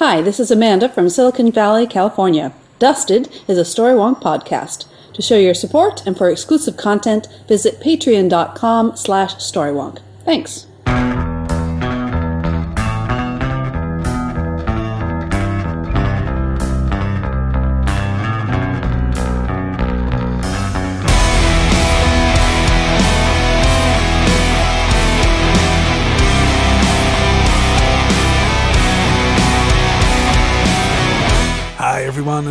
Hi, this is Amanda from Silicon Valley, California. Dusted is a Storywonk podcast. To show your support and for exclusive content, visit patreon.com slash storywonk. Thanks.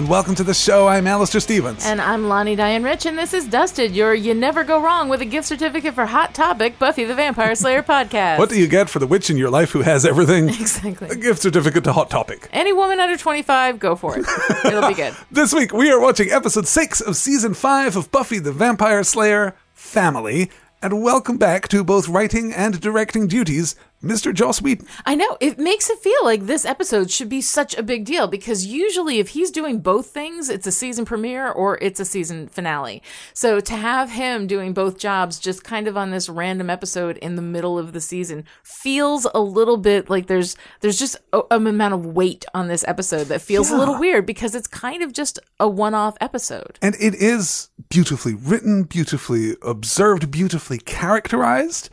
Welcome to the show. I'm Alastair Stevens. And I'm Lani Diane Rich, and this is Dusted, your You Never Go Wrong with a gift certificate for Hot Topic Buffy the Vampire Slayer podcast. what do you get for the witch in your life who has everything? Exactly. A gift certificate to Hot Topic. Any woman under 25, go for it. It'll be good. This week, we are watching episode 6 of season 5 of Buffy the Vampire Slayer Family. And welcome back to both writing and directing duties, Mr. Joss Whedon. I know. It makes it feel like this episode should be such a big deal because usually if he's doing both things, it's a season premiere or it's a season finale. So to have him doing both jobs just kind of on this random episode in the middle of the season feels a little bit like there's there's just a, an amount of weight on this episode that feels a little weird because it's kind of just a one-off episode. And it is beautifully written, beautifully observed, beautifully characterized.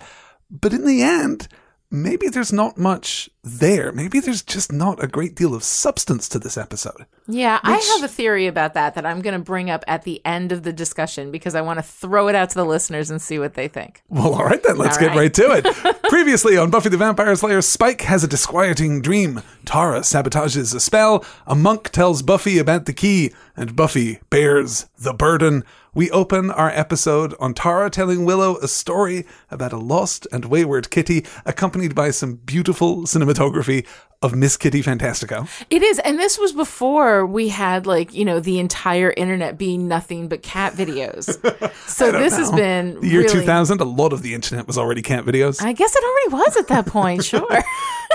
But in the end, maybe there's not much there. Maybe there's just not a great deal of substance to this episode. Yeah, I have a theory about that that I'm going to bring up at the end of the discussion because I want to throw it out to the listeners and see what they think. Well, all right then, let's All get right. right to it. Previously on Buffy the Vampire Slayer, Spike has a disquieting dream. Tara sabotages a spell. A monk tells Buffy about the key, and Buffy bears the burden. We open our episode on Tara telling Willow a story about a lost and wayward kitty, accompanied by some beautiful cinematography of Miss Kitty Fantastico. It is, and this was before we had like you know the entire internet being nothing but cat videos. So this has been the year really, 2000. A lot of the internet was already cat videos. I guess it already was at that point. Sure.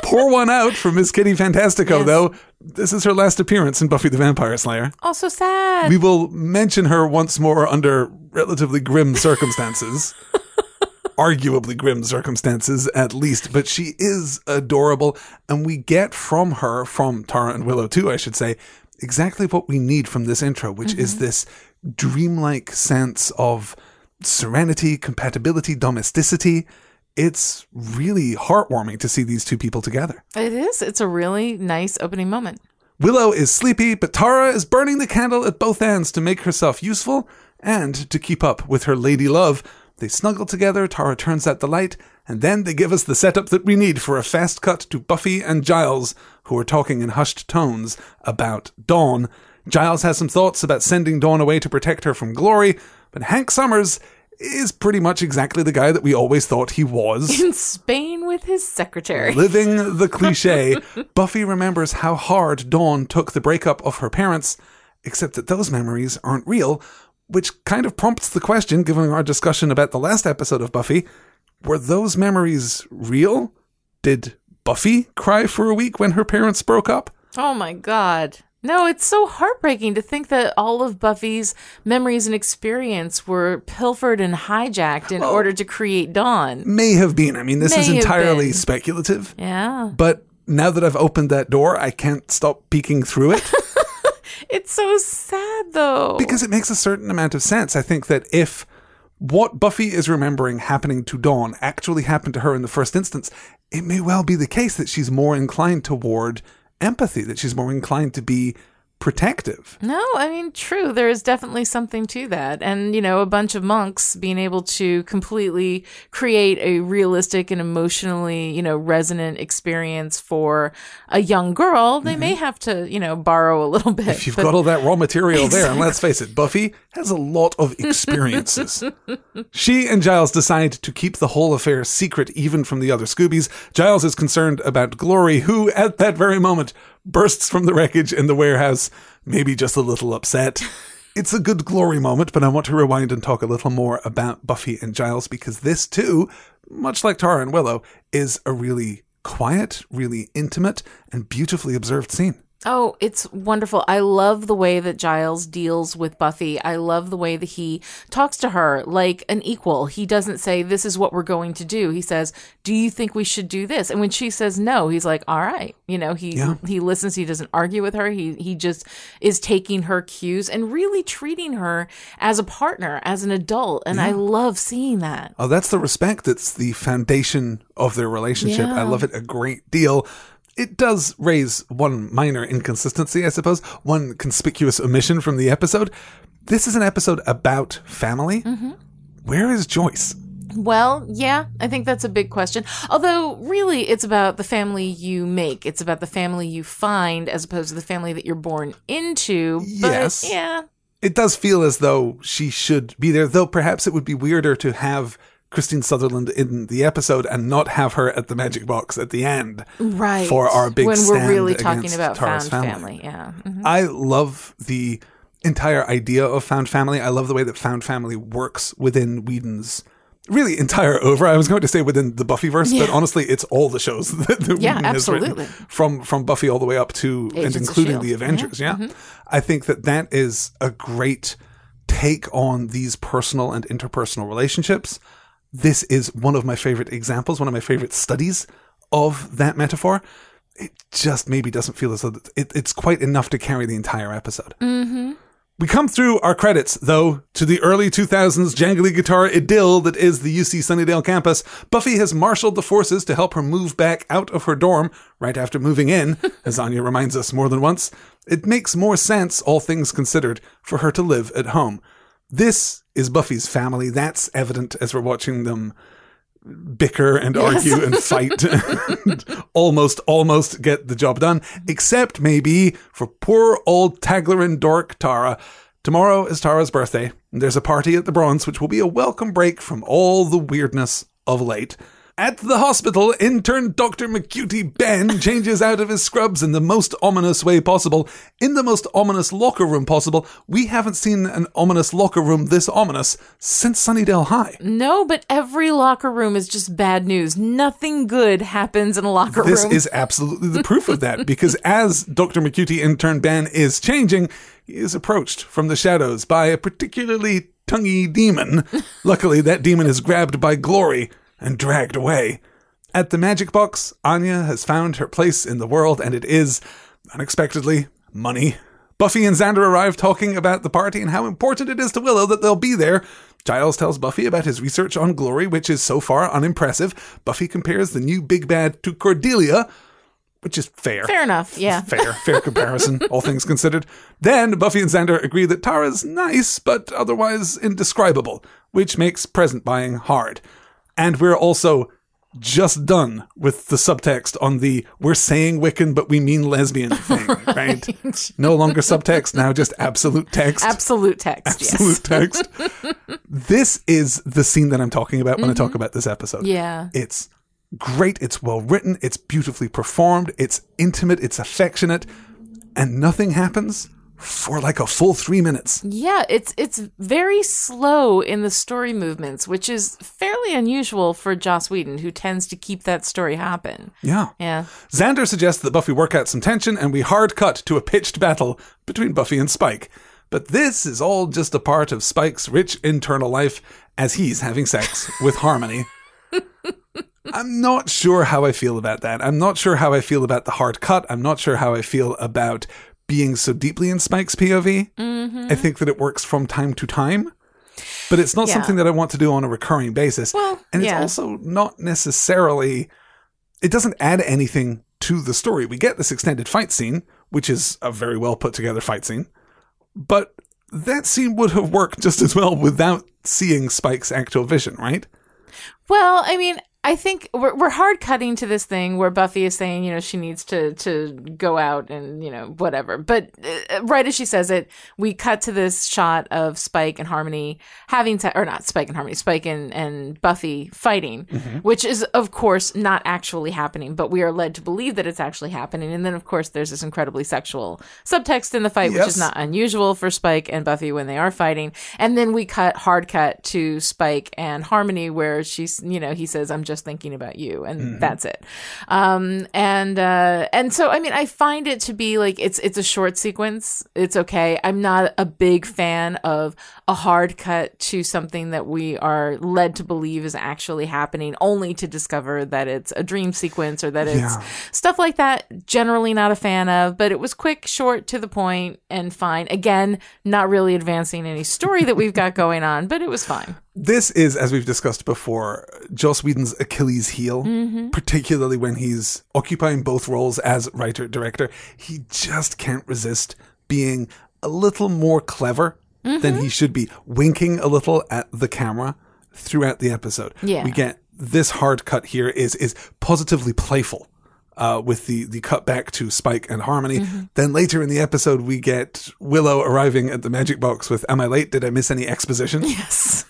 Pour one out for Miss Kitty Fantastico, Yes. though. This is her last appearance in Buffy the Vampire Slayer. oh, so sad. We will mention her once more under relatively grim circumstances. Arguably grim circumstances, at least, but she is adorable, and we get from her, from Tara and Willow too, I should say, exactly what we need from this intro, which is mm-hmm. this dreamlike sense of serenity, compatibility, domesticity. It's really heartwarming to see these two people together. it is. It's a really nice opening moment. Willow is sleepy, but Tara is burning the candle at both ends to make herself useful and to keep up with her lady love. They snuggle together, Tara turns out the light, and then they give us the setup that we need for a fast cut to Buffy and Giles, who are talking in hushed tones about Dawn. Giles has some thoughts about sending Dawn away to protect her from Glory, but Hank Summers is pretty much exactly the guy that we always thought he was. In Spain with his secretary. Living the cliche, Buffy remembers how hard Dawn took the breakup of her parents, except that those memories aren't real, which kind of prompts the question, given our discussion about the last episode of Buffy were those memories real? Did Buffy cry for a week when her parents broke up? Oh my god. No, it's so heartbreaking to think that all of Buffy's memories and experience were pilfered and hijacked in order to create Dawn. May have been. I mean, this is May have entirely speculative, Yeah. but now that I've opened that door, I can't stop peeking through it. It's so sad though. because it makes a certain amount of sense. I think that if what Buffy is remembering happening to Dawn actually happened to her in the first instance, it may well be the case that she's more inclined toward empathy, that she's more inclined to be protective. No, I mean, true. There is definitely something to that. And, you know, a bunch of monks being able to completely create a realistic and emotionally, you know, resonant experience for a young girl, they may have to, you know, borrow a little bit. Mm-hmm. If you've but- got all that raw material there, and let's face it, Buffy has a lot of experiences. she and Giles decide to keep the whole affair secret even from the other Scoobies. Giles is concerned about Glory, who at that very moment bursts from the wreckage in the warehouse, maybe just a little upset. It's a good Glory moment, but I want to rewind and talk a little more about Buffy and Giles because this too, much like Tara and Willow, is a really quiet, really intimate, and beautifully observed scene. Oh, it's wonderful. I love the way that Giles deals with Buffy. I love the way that he talks to her like an equal. He doesn't say, This is what we're going to do. He says, Do you think we should do this? And when she says no, he's like, All right. You know, he Yeah. he listens, he doesn't argue with her. He he just is taking her cues and really treating her as a partner, as an adult. And I love seeing that. Oh, that's the respect. That's the foundation of their relationship. I love it a great deal. It does raise one minor inconsistency, I suppose, one conspicuous omission from the episode. This is an episode about family. Mm-hmm. Where is Joyce? Well, yeah, I think that's a big question. Although, really, it's about the family you make. It's about the family you find as opposed to the family that you're born into. But, Yes. Yeah. It does feel as though she should be there, though perhaps it would be weirder to have Kristine Sutherland in the episode and not have her at the magic box at the end. Right. For our big When we're really talking about Tara's found family. family. Yeah. Mhm. I love the entire idea of found family. I love the way that found family works within Whedon's really entire over. I was going to say within the Buffyverse, but honestly, it's all the shows that, that Yeah, Whedon has written absolutely. from from Buffy all the way up to Agents and including the Avengers. Yeah, Mm-hmm. I think that that is a great take on these personal and interpersonal relationships. This is one of my favorite examples, one of my favorite studies of that metaphor. It just maybe doesn't feel as though it, it's quite enough to carry the entire episode. Mm-hmm. We come through our credits, though, to the early 2000s jangly guitar idyll that is the UC Sunnydale campus. Buffy has marshaled the forces to help her move back out of her dorm right after moving in, as Anya reminds us more than once. It makes more sense, all things considered, for her to live at home. This is Buffy's family. That's evident as we're watching them bicker and argue and fight and almost almost get the job done except maybe for poor old taglerin dork tara. Tomorrow is tara's birthday. And there's a party at the bronze which will be a welcome break from all the weirdness of late at the hospital, intern Dr. McCutie Ben changes out of his scrubs in the most ominous way possible, in the most ominous locker room possible. We haven't seen an ominous locker room this ominous since Sunnydale High. No, but every locker room is just bad news. Nothing good happens in a locker This room. This is absolutely the proof of that because as Dr. McCutie intern Ben is changing, he is approached from the shadows by a particularly tonguey demon. Luckily, that demon is grabbed by Glory and dragged away. At the magic box, Anya has found her place in the world, and it is, unexpectedly, money. Buffy and Xander arrive talking about the party and how important it is to Willow that they'll be there. Giles tells Buffy about his research on Glory, which is so far unimpressive. Buffy compares the new big bad to Cordelia, which is fair. Fair enough. Yeah. Fair, fair comparison, all things considered. Then Buffy and Xander agree that Tara's nice, but otherwise indescribable, which makes present buying hard. And we're also just done with the subtext on the we're saying Wiccan, but we mean lesbian thing, right? No longer subtext, now just absolute text. Absolute text. absolute text. this is the scene that I'm talking about when I talk mm-hmm. about this episode. Yeah. It's great, it's well written, it's beautifully performed, it's intimate, it's affectionate, and nothing happens for like a full three minutes. Yeah, it's it's very slow in the story movements, which is fairly unusual for Joss Whedon, who tends to keep that story happen. Yeah. Yeah. Xander suggests that Buffy work out some tension, and we hard cut to a pitched battle between Buffy and Spike. But this is all just a part of Spike's rich internal life as he's having sex with Harmony. I'm not sure how I feel about that. I'm not sure how I feel about the hard cut. I'm not sure how I feel about being so deeply in Spike's POV. Mm-hmm. I think that it works from time to time, but it's not Yeah. something that I want to do on a recurring basis. Well, and it's yeah. also not necessarily it doesn't add anything to the story. We get this extended fight scene, which is a very well put together fight scene, but that scene would have worked just as well without seeing Spike's actual vision, right? Well, I mean, I think we're, we're hard cutting to this thing where Buffy is saying, you know, she needs to to go out and you know whatever. But uh, right as she says it, we cut to this shot of Spike and Harmony having to, or not Spike and Harmony, Spike and and Buffy fighting, which is of course not actually happening, but we are led to believe that it's actually happening. And then of course there's this incredibly sexual subtext in the fight, which is not unusual for Spike and Buffy when they are fighting. And then we cut hard cut to Spike and Harmony where she's, you know, he says, I'm just thinking about you, and that's it. Um, and uh, and so I mean, I find it to be like it's it's a short sequence. It's okay. I'm not a big fan of a hard cut to something that we are led to believe is actually happening, only to discover that it's a dream sequence or that it's Yeah. stuff like that. Generally, not a fan of, but it was quick, short, to the point, and fine. Again, not really advancing any story that we've got going on, but it was fine. This is, as we've discussed before, Joss Whedon's Achilles heel, mm-hmm. particularly when he's occupying both roles as writer director. He just can't resist being a little more clever than he mm-hmm. should be, winking a little at the camera throughout the episode. Yeah. We get this hard cut here is is positively playful. Uh, with the, the cut back to Spike and Harmony. Mm-hmm. Then later in the episode, we get Willow arriving at the magic box with, Am I late? Did I miss any exposition? Yes.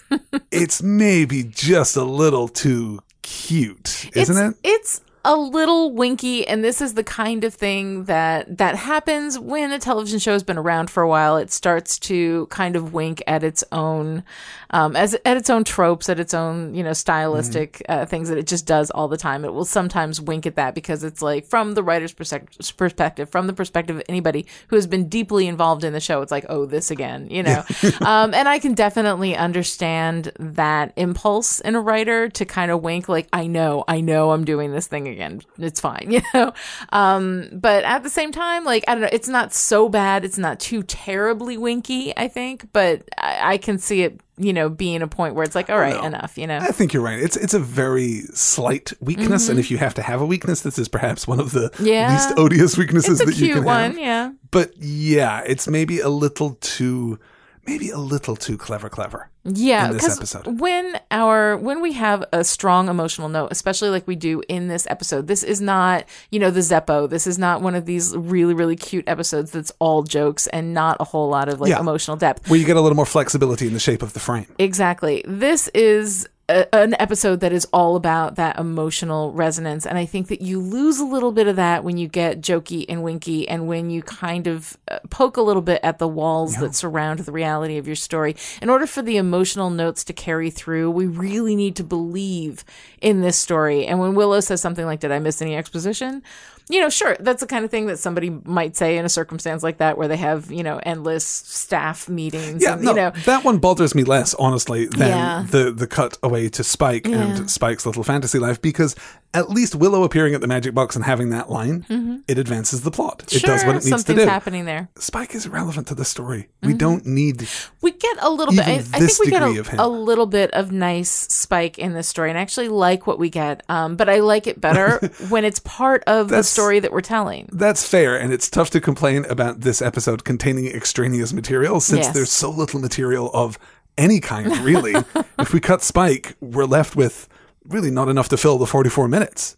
It's maybe just a little too cute, isn't it's, it? It's a little winky, and this is the kind of thing that that happens when a television show has been around for a while. It starts to kind of wink at its own, um, as at its own tropes, at its own you know stylistic uh, things that it just does all the time. It will sometimes wink at that because it's like from the writer's perspective, perspective from the perspective of anybody who has been deeply involved in the show. It's like, oh, this again, you know. um, and I can definitely understand that impulse in a writer to kind of wink, like, I know, I know, I'm doing this thing again. It's fine, you know. Um, but at the same time, like, I don't know, it's not so bad. It's not too terribly winky, I think, but I, I can see it, you know, being a point where it's like, all right, enough, you know. I think you're right. It's it's a very slight weakness, and if you have to have a weakness, this is perhaps one of the Mm-hmm. Yeah. least odious weaknesses It's a that you can one, have. yeah. But yeah, it's maybe a little too, maybe a little too clever, clever. Yeah, in this because episode. when our when we have a strong emotional note, especially like we do in this episode, this is not you know the Zeppo. This is not one of these really really cute episodes that's all jokes and not a whole lot of like Yeah. emotional depth. Where you get a little more flexibility in the shape of the frame. Exactly. This is a, an episode that is all about that emotional resonance. And I think that you lose a little bit of that when you get jokey and winky and when you kind of uh, poke a little bit at the walls that surround the reality of your story. In order for the emotional notes to carry through, we really need to believe in this story. And when Willow says something like, Did I miss any exposition? You know, sure, that's the kind of thing that somebody might say in a circumstance like that where they have, you know, endless staff meetings. Yeah, and, no, you know, that one bothers me less, honestly, than Yeah. the the cut away to Spike and Spike's little fantasy life because at least Willow appearing at the magic box and having that line, it advances the plot. It does what it needs to Mm-hmm. something's do. happening there. Spike is irrelevant to the story. We don't need. We get a little bit. I, I think we get a, a little bit of nice spike in this story, and I actually like what we get. Um, but I like it better when it's part of the That's- story that we're telling. That's fair, and it's tough to complain about this episode containing extraneous material since Yes. there's so little material of any kind, really. if we cut Spike, we're left with really not enough to fill the 44 minutes.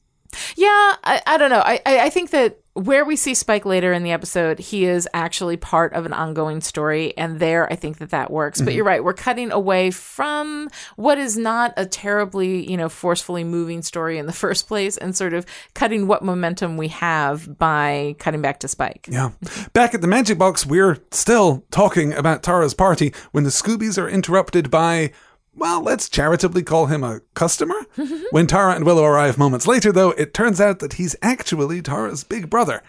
Yeah, I, I don't know. I, I think that where we see Spike later in the episode, he is actually part of an ongoing story, and there I think that that works. Mm-hmm. But you're right; we're cutting away from what is not a terribly, you know, forcefully moving story in the first place, and sort of cutting what momentum we have by cutting back to Spike. Yeah. Back at the Magic Box, we're still talking about Tara's party when the Scoobies are interrupted by, well, let's charitably call him a customer. when Tara and Willow arrive moments later, though, it turns out that he's actually Tara's big brother.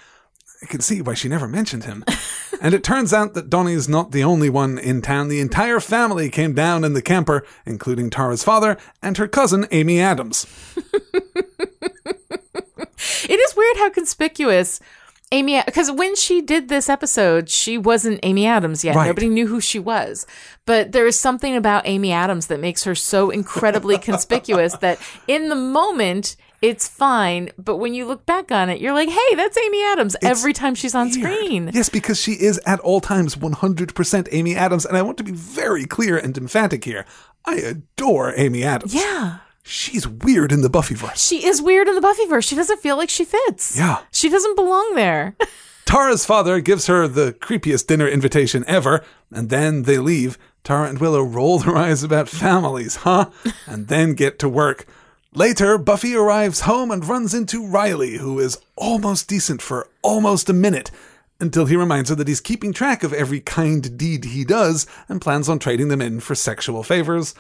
I can see why she never mentioned him. and it turns out that Donnie's not the only one in town. The entire family came down in the camper, including Tara's father and her cousin, Amy Adams. It is weird how conspicuous Amy, because when she did this episode, she wasn't Amy Adams yet. Right. Nobody knew who she was. But there is something about Amy Adams that makes her so incredibly conspicuous that in the moment, it's fine. But when you look back on it, you're like, hey, that's Amy Adams every time she's on screen. Yes, because she is at all times 100% Amy Adams. And I want to be very clear and emphatic here. I adore Amy Adams. Yeah. She's weird in the Buffyverse. She is weird in the Buffyverse. She doesn't feel like she fits. Yeah. She doesn't belong there. Tara's father gives her the creepiest dinner invitation ever, and then they leave. Tara and Willow roll their eyes about families, huh? And then get to work. Later, Buffy arrives home and runs into Riley, who is almost decent for almost a minute. until he reminds her that he's keeping track of every kind deed he does and plans on trading them in for sexual favors.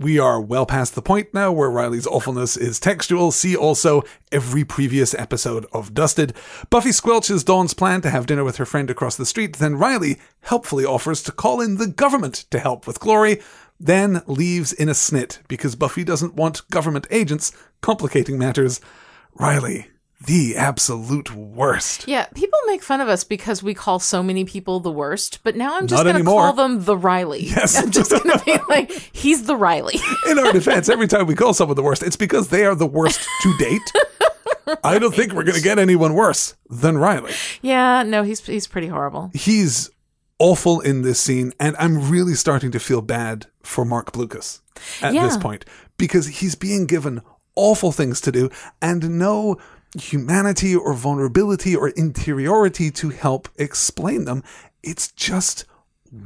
We are well past the point now where Riley's awfulness is textual. See also every previous episode of Dusted. Buffy squelches Dawn's plan to have dinner with her friend across the street. Then Riley helpfully offers to call in the government to help with Glory, then leaves in a snit because Buffy doesn't want government agents complicating matters. Riley, the absolute worst. Yeah, people make fun of us because we call so many people the worst, but now I'm just going to call them the Riley. Yes. I'm just going to be like, he's the Riley. In our defense, every time we call someone the worst, it's because they are the worst to date. I don't think we're going to get anyone worse than Riley. yeah, no, he's he's pretty horrible. He's awful in this scene, and I'm really starting to feel bad for Marc Blucas at Yeah. this point because he's being given awful things to do and no humanity or vulnerability or interiority to help explain them. It's just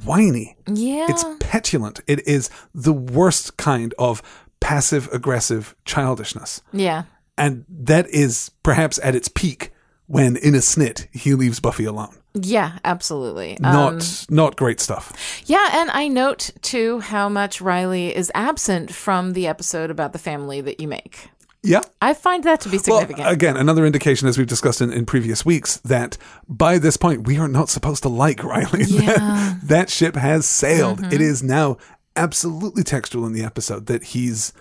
whiny. Yeah. It's petulant. It is the worst kind of passive aggressive childishness. yeah. And that is perhaps at its peak when in a snit he leaves Buffy alone. Yeah, absolutely. Not Um, not great stuff. yeah, and I note too how much Riley is absent from the episode about the family that you make. Yeah. I find that to be Well, significant. again, another indication, as we've discussed in, in previous weeks, that by this point we are not supposed to like Riley. Yeah. Mm-hmm. that, that ship has sailed. It is now absolutely textual in the episode that he's,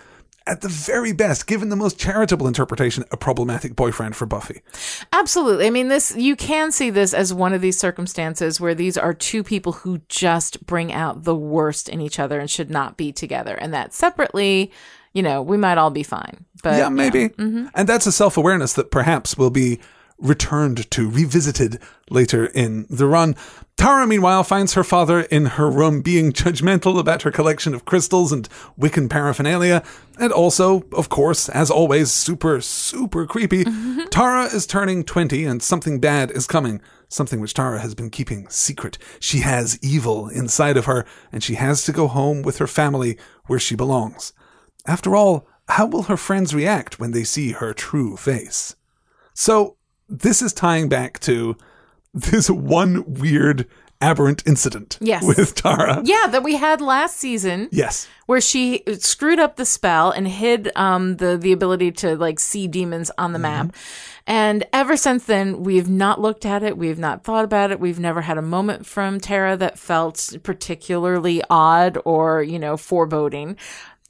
at the very best, given the most charitable interpretation, a problematic boyfriend for Buffy. Absolutely. I mean, this you can see this as one of these circumstances where these are two people who just bring out the worst in each other and should not be together, and that separately, you know, we might all be fine. But yeah, maybe. Mm-hmm. And that's a self awareness that perhaps will be returned to, revisited later in the run. Tara, meanwhile, finds her father in her room being judgmental about her collection of crystals and Wiccan paraphernalia, and also, of course, as always, super, super creepy. Tara is turning 20 and something bad is coming. Something which Tara has been keeping secret. She has evil inside of her, and she has to go home with her family where she belongs. After all, how will her friends react when they see her true face? So, this is tying back to this one weird, aberrant incident Yes. with Tara. yeah, that we had last season. Yes. where she screwed up the spell and hid um, the the ability to like see demons on the map. And ever since then, we've not looked at it. We've not thought about it. We've never had a moment from Tara that felt particularly odd or you know foreboding.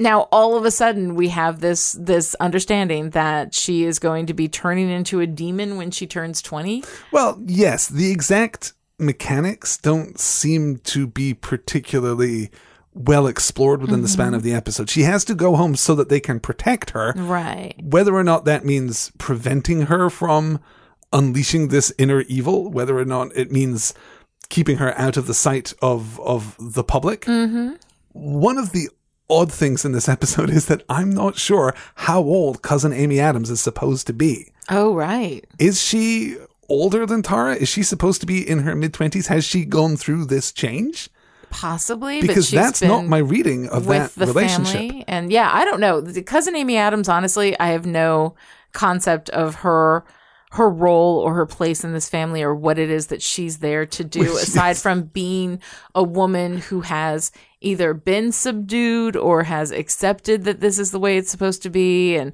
Now, all of a sudden, we have this this understanding that she is going to be turning into a demon when she turns twenty. Well, yes, the exact mechanics don't seem to be particularly well explored within the span of the episode. She has to go home so that they can protect her. Right. Whether or not that means preventing her from unleashing this inner evil, whether or not it means keeping her out of the sight of of the public. Mm-hmm. One of the odd things in this episode is that I'm not sure how old cousin Amy Adams is supposed to be. Oh, right. Is she older than Tara? Is she supposed to be in her mid twenties? Has she gone through this change? Possibly, Because that's not my reading of with that the relationship. family. And yeah, I don't know. The cousin Amy Adams, honestly, I have no concept of her her role or her place in this family or what it is that she's there to do aside from being a woman who has either been subdued or has accepted that this is the way it's supposed to be and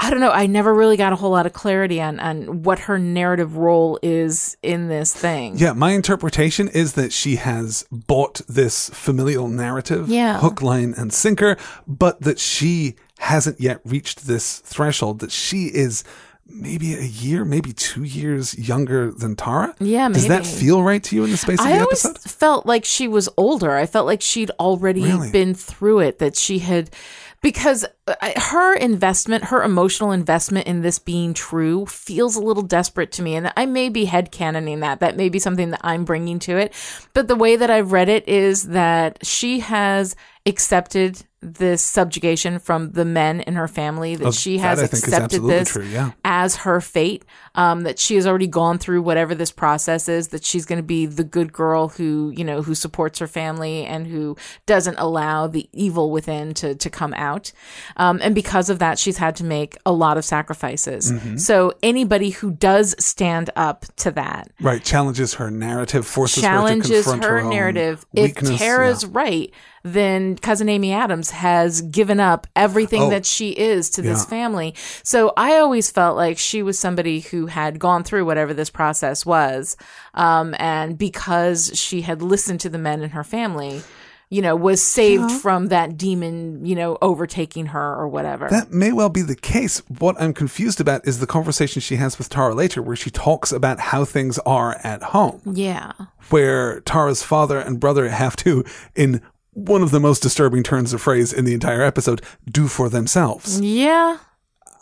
I don't know I never really got a whole lot of clarity on on what her narrative role is in this thing. Yeah, my interpretation is that she has bought this familial narrative, Yeah. hook, line, and sinker, but that she hasn't yet reached this threshold, that she is maybe a year, maybe two years younger than Tara. Yeah, Does that feel right to you in the space of I the always episode? felt like she was older. I felt like she'd already Really? been through it, that she had, because uh, I- her investment, her emotional investment in this being true feels a little desperate to me. And I may be head headcanoning that. That may be something that I'm bringing to it. But the way that I've read it is that she has accepted this subjugation from the men in her family that Oh, she has is accepted this true, yeah. as her fate um, that she has already gone through whatever this process is that she's going to be the good girl who you know who supports her family and who doesn't allow the evil within to to come out um, and because of that she's had to make a lot of sacrifices Mm-hmm. so anybody who does stand up to that Right, challenges her narrative, forces challenges her to confront her, narrative. If Tara's yeah. right, then cousin Amy Adams has given up everything Oh. that she is to this Yeah. family. So I always felt like she was somebody who had gone through whatever this process was, um, and because she had listened to the men in her family. You know, was saved from that demon, you know, overtaking her or whatever. That may well be the case. What I'm confused about is the conversation she has with Tara later, where she talks about how things are at home, yeah. where Tara's father and brother have to, in one of the most disturbing turns of phrase in the entire episode, do for themselves. Yeah.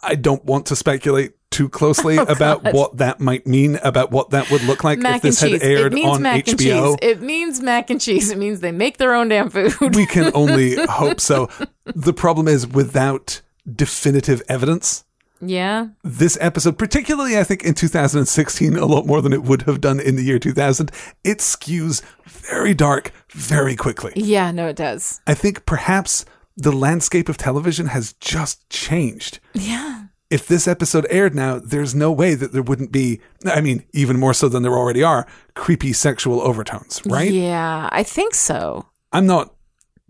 I don't want to speculate too closely oh, about what that might mean, about what that would look like Oh, Mac if this had cheese. aired on HBO. It means mac and cheese. It means they make their own damn food. we can only hope so. The problem is without definitive evidence. Yeah. This episode, particularly I think in 2016, a lot more than it would have done in the year 2000, it skews very dark very quickly. Yeah, no, it does. I think perhaps the landscape of television has just changed. Yeah. If this episode aired now, there's no way that there wouldn't be, I mean, even more so than there already are, creepy sexual overtones, right? Yeah, I think so. I'm not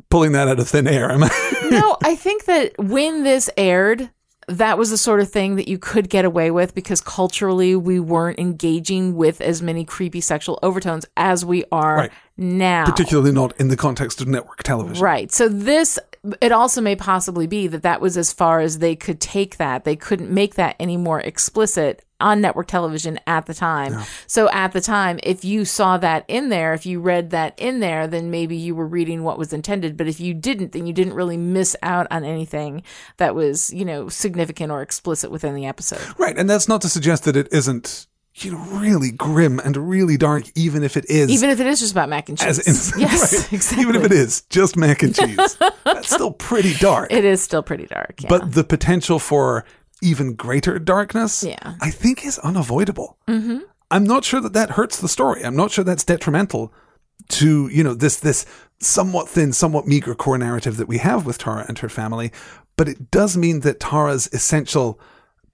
pulling that out of thin air. am I? no, I think that when this aired, that was the sort of thing that you could get away with because culturally we weren't engaging with as many creepy sexual overtones as we are Right. now. Particularly not in the context of network television. Right. So this it also may possibly be that that was as far as they could take that. They couldn't make that any more explicit on network television at the time. So at the time, if you saw that in there, if you read that in there, then maybe you were reading what was intended. But if you didn't, then you didn't really miss out on anything that was, you know, significant or explicit within the episode. Right, and that's not to suggest that it isn't, you know, really grim and really dark, even if it is. Even if it is just about mac and cheese. in- yes, right. exactly. Even if it is just mac and cheese, that's still pretty dark. It is still pretty dark. Yeah. But the potential for even greater darkness, Yeah. I think, is unavoidable. Mm-hmm. I'm not sure that that hurts the story. I'm not sure that's detrimental to you know this this somewhat thin, somewhat meager core narrative that we have with Tara and her family. But it does mean that Tara's essential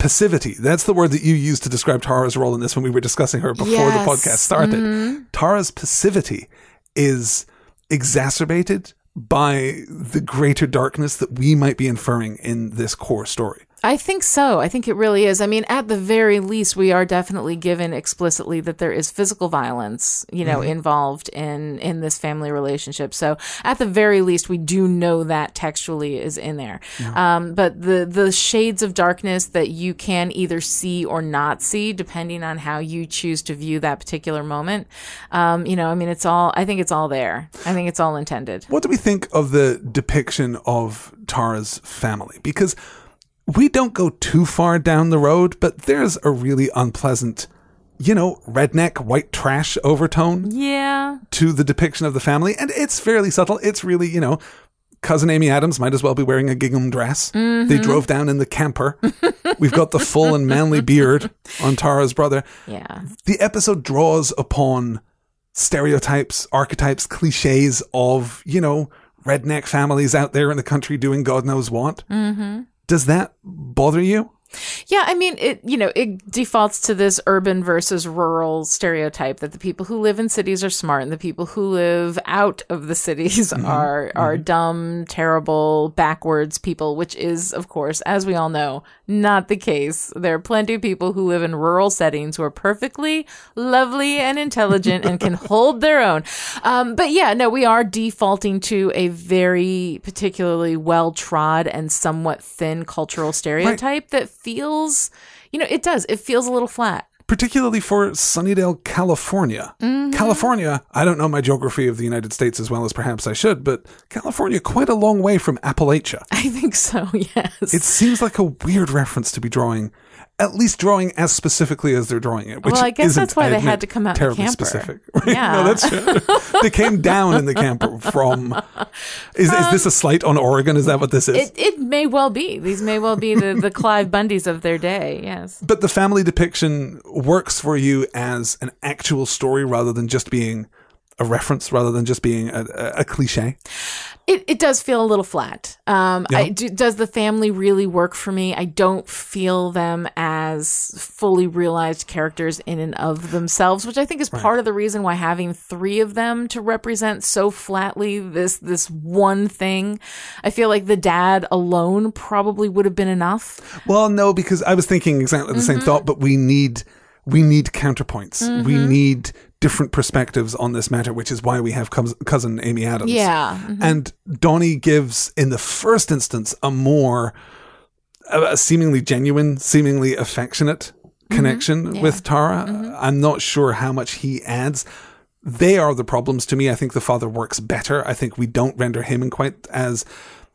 passivity that's the word that you used to describe Tara's role in this when we were discussing her before Yes. the podcast started. Mm-hmm. Tara's passivity is exacerbated by the greater darkness that we might be inferring in this core story. I think so. I think it really is. I mean, at the very least, we are definitely given explicitly that there is physical violence, you know, involved in in this family relationship. So, at the very least, we do know that textually is in there. Um, but the the shades of darkness that you can either see or not see, depending on how you choose to view that particular moment, um, you know, I mean, it's all. I think it's all there. I think it's all intended. What do we think of the depiction of Tara's family? Because we don't go too far down the road, but there's a really unpleasant, you know, redneck white trash overtone Yeah. to the depiction of the family. And it's fairly subtle. It's really, you know, cousin Amy Adams might as well be wearing a gingham dress. They drove down in the camper. We've got the full and manly beard on Tara's brother. Yeah. The episode draws upon stereotypes, archetypes, cliches of, you know, redneck families out there in the country doing God knows what. Mm-hmm. Does that bother you? Yeah, I mean, it you know it defaults to this urban versus rural stereotype that the people who live in cities are smart and the people who live out of the cities are are dumb, terrible, backwards people. Which is, of course, as we all know, not the case. There are plenty of people who live in rural settings who are perfectly lovely and intelligent and can hold their own. Um, but yeah, no, we are defaulting to a very particularly well trod and somewhat thin cultural stereotype that feels, you know, it does. It feels a little flat. Particularly for Sunnydale, California. Mm-hmm. California, I don't know my geography of the United States as well as perhaps I should, but California, quite a long way from Appalachia. I think so, yes. It seems like a weird reference to be drawing. At least drawing as specifically as they're drawing it. Which Well, I guess that's why they admit, had to come out in terribly camper. specific. Yeah. no, that's true. they came down in the camper from. Is, is this a um, slight on Oregon? Is that what this is? It, it may well be. These may well be the, the Cliven Bundys of their day. Yes. but the family depiction works for you as an actual story rather than just being a reference, rather than just being a, a, cliche. It, it does feel a little flat. Um, Yeah. I, do, does the family really work for me? I don't feel them as fully realized characters in and of themselves, which I think is part of the reason why having three of them to represent so flatly this this one thing. I feel like the dad alone probably would have been enough. Well, no, because I was thinking exactly the same Mm-hmm. thought, but we need we need counterpoints. We need different perspectives on this matter, which is why we have cousin Amy Adams. Yeah. Mhm. And Donnie gives, in the first instance, a more a seemingly genuine, seemingly affectionate Mm-hmm. connection with Tara. I'm not sure how much he adds. They are the problems to me. I think the father works better. I think we don't render him in quite as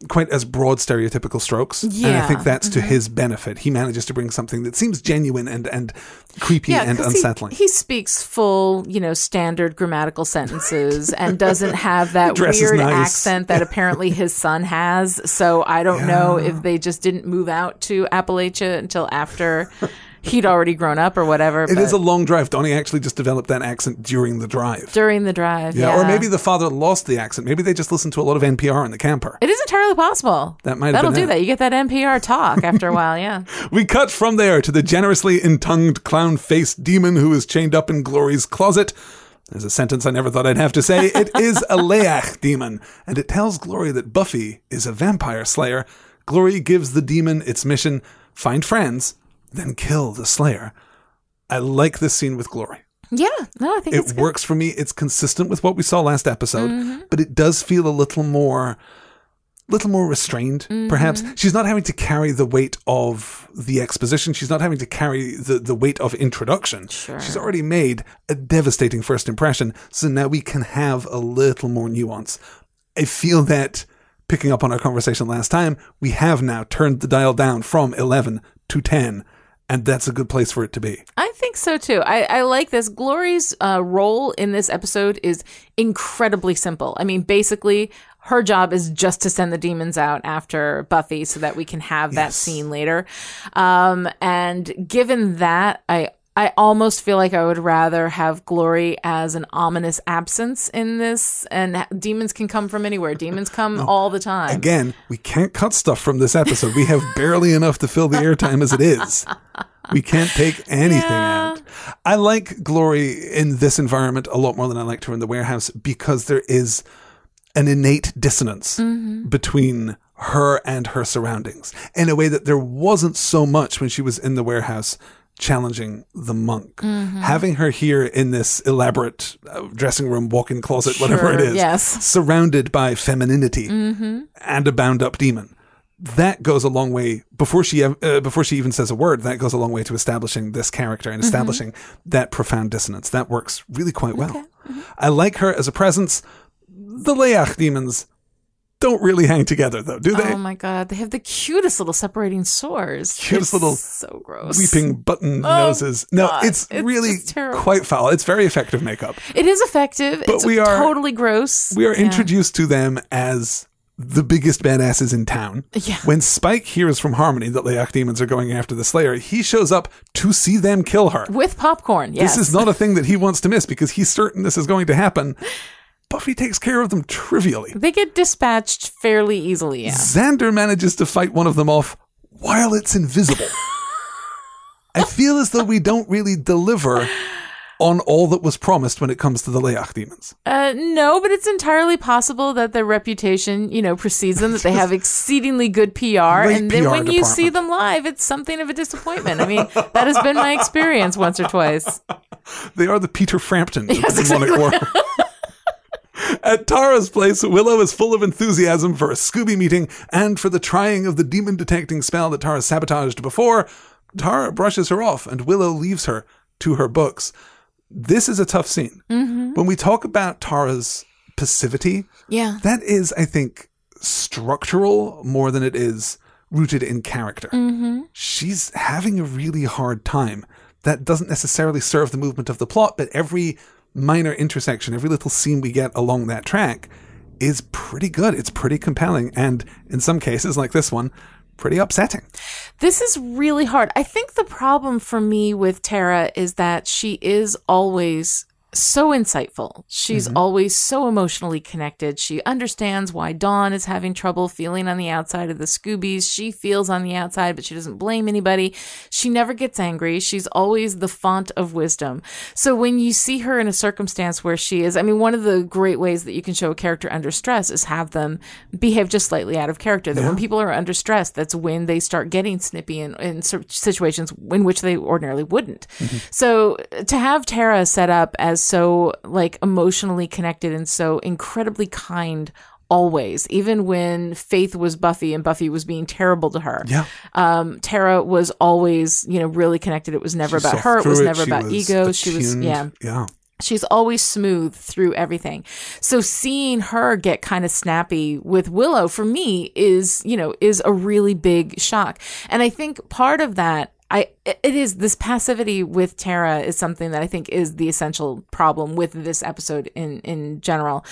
quite as broad stereotypical strokes. And I think that's to mm-hmm. his benefit. He manages to bring something that seems genuine and and creepy and 'cause he- unsettling. He, speaks full, you know, standard grammatical sentences and doesn't have that weird nice. accent that apparently his son has. So I don't know if they just didn't move out to Appalachia until after he'd already grown up or whatever. It is a long drive. Donnie actually just developed that accent during the drive. during the drive. Yeah, Yeah, or maybe the father lost the accent. Maybe they just listened to a lot of NPR in the camper. it is entirely possible. That might That'll been do it. that. You get that NPR talk after a while. Yeah. We cut from there to the generously intongued clown faced demon who is chained up in Glory's closet. There's a sentence I never thought I'd have to say. It is a Leach demon, and it tells Glory that Buffy is a vampire slayer. Glory gives the demon its mission find friends, then kill the slayer. I like this scene with Glory. Yeah. No, I think It works for me. It's consistent with what we saw last episode, Mm-hmm. but it does feel a little more little more restrained Mm-hmm. perhaps she's not having to carry the weight of the exposition she's not having to carry the, the weight of introduction Sure. she's already made a devastating first impression so now we can have a little more nuance i feel that picking up on our conversation last time we have now turned the dial down from 11 to 10 and that's a good place for it to be I think so too. I, I like this. Glory's uh, role in this episode is incredibly simple. I mean, basically, her job is just to send the demons out after Buffy so that we can have that scene later. Um, and given that, I I almost feel like I would rather have Glory as an ominous absence in this, and demons can come from anywhere. Demons come all the time. Again, we can't cut stuff from this episode. We have barely enough to fill the airtime as it is. We can't take anything Yeah. out. I like Glory in this environment a lot more than I liked her in the warehouse because there is an innate dissonance mm-hmm. between her and her surroundings in a way that there wasn't so much when she was in the warehouse challenging the monk. Having her here in this elaborate uh, dressing room, walk-in closet, whatever it is, yes. surrounded by femininity and a bound-up demon. That goes a long way before she uh, before she even says a word. That goes a long way to establishing this character and establishing that profound dissonance. That works really quite well. I like her as a presence. The Leach demons don't really hang together, though, do they? Oh my god, they have the cutest little separating sores. Cutest It's little so gross. Weeping button oh, noses. No, Oh, God, it's, it's really quite foul. It's very effective makeup. It is effective. But it's we are- totally gross. We are Yeah. introduced to them as the biggest badasses in town. Yeah. When Spike hears from Harmony that the Leach demons are going after the Slayer, he shows up to see them kill her. with popcorn. Yes. This is not a thing that he wants to miss because he's certain this is going to happen. Buffy takes care of them trivially. They get dispatched fairly easily. Yeah. Xander manages to fight one of them off while it's invisible. I feel as though we don't really deliver on all that was promised when it comes to the Leach demons. Uh, no, but it's entirely possible that their reputation, you know, precedes them. That they have exceedingly good PR, and then PR when you see them live, it's something of a disappointment. I mean, that has been my experience once or twice. They are the Peter Frampton of the demonic world. At Tara's place, Willow is full of enthusiasm for a Scooby meeting and for the trying of the demon detecting spell that Tara sabotaged before. Tara brushes her off and Willow leaves her to her books. This is a tough scene. Mm-hmm. When we talk about Tara's passivity, Yeah. that is, I think, structural more than it is rooted in character. Mm-hmm. She's having a really hard time. That doesn't necessarily serve the movement of the plot, but every minor intersection, every little scene we get along that track is pretty good. It's pretty compelling. And in some cases, like this one, pretty upsetting. This is really hard. I think the problem for me with Tara is that she is always so insightful. She's mm-hmm. always so emotionally connected. She understands why Dawn is having trouble feeling on the outside of the Scoobies. She feels on the outside, but she doesn't blame anybody. She never gets angry. She's always the font of wisdom. So when you see her in a circumstance where she is, I mean, one of the great ways that you can show a character under stress is have them behave just slightly out of character. That when people are under stress, that's when they start getting snippy in, in situations in which they ordinarily wouldn't. Mm-hmm. So uh, to have Tara set up as so like emotionally connected and so incredibly kind always even when faith was buffy and buffy was being terrible to her Yeah. um tara was always you know really connected it was never She about her it was never She about was ego she was yeah Yeah. She's always smooth through everything. So seeing her get kind of snappy with Willow for me is, you know, is a really big shock. And I think part of that I it is this passivity with Tara is something that I think is the essential problem with this episode in in general.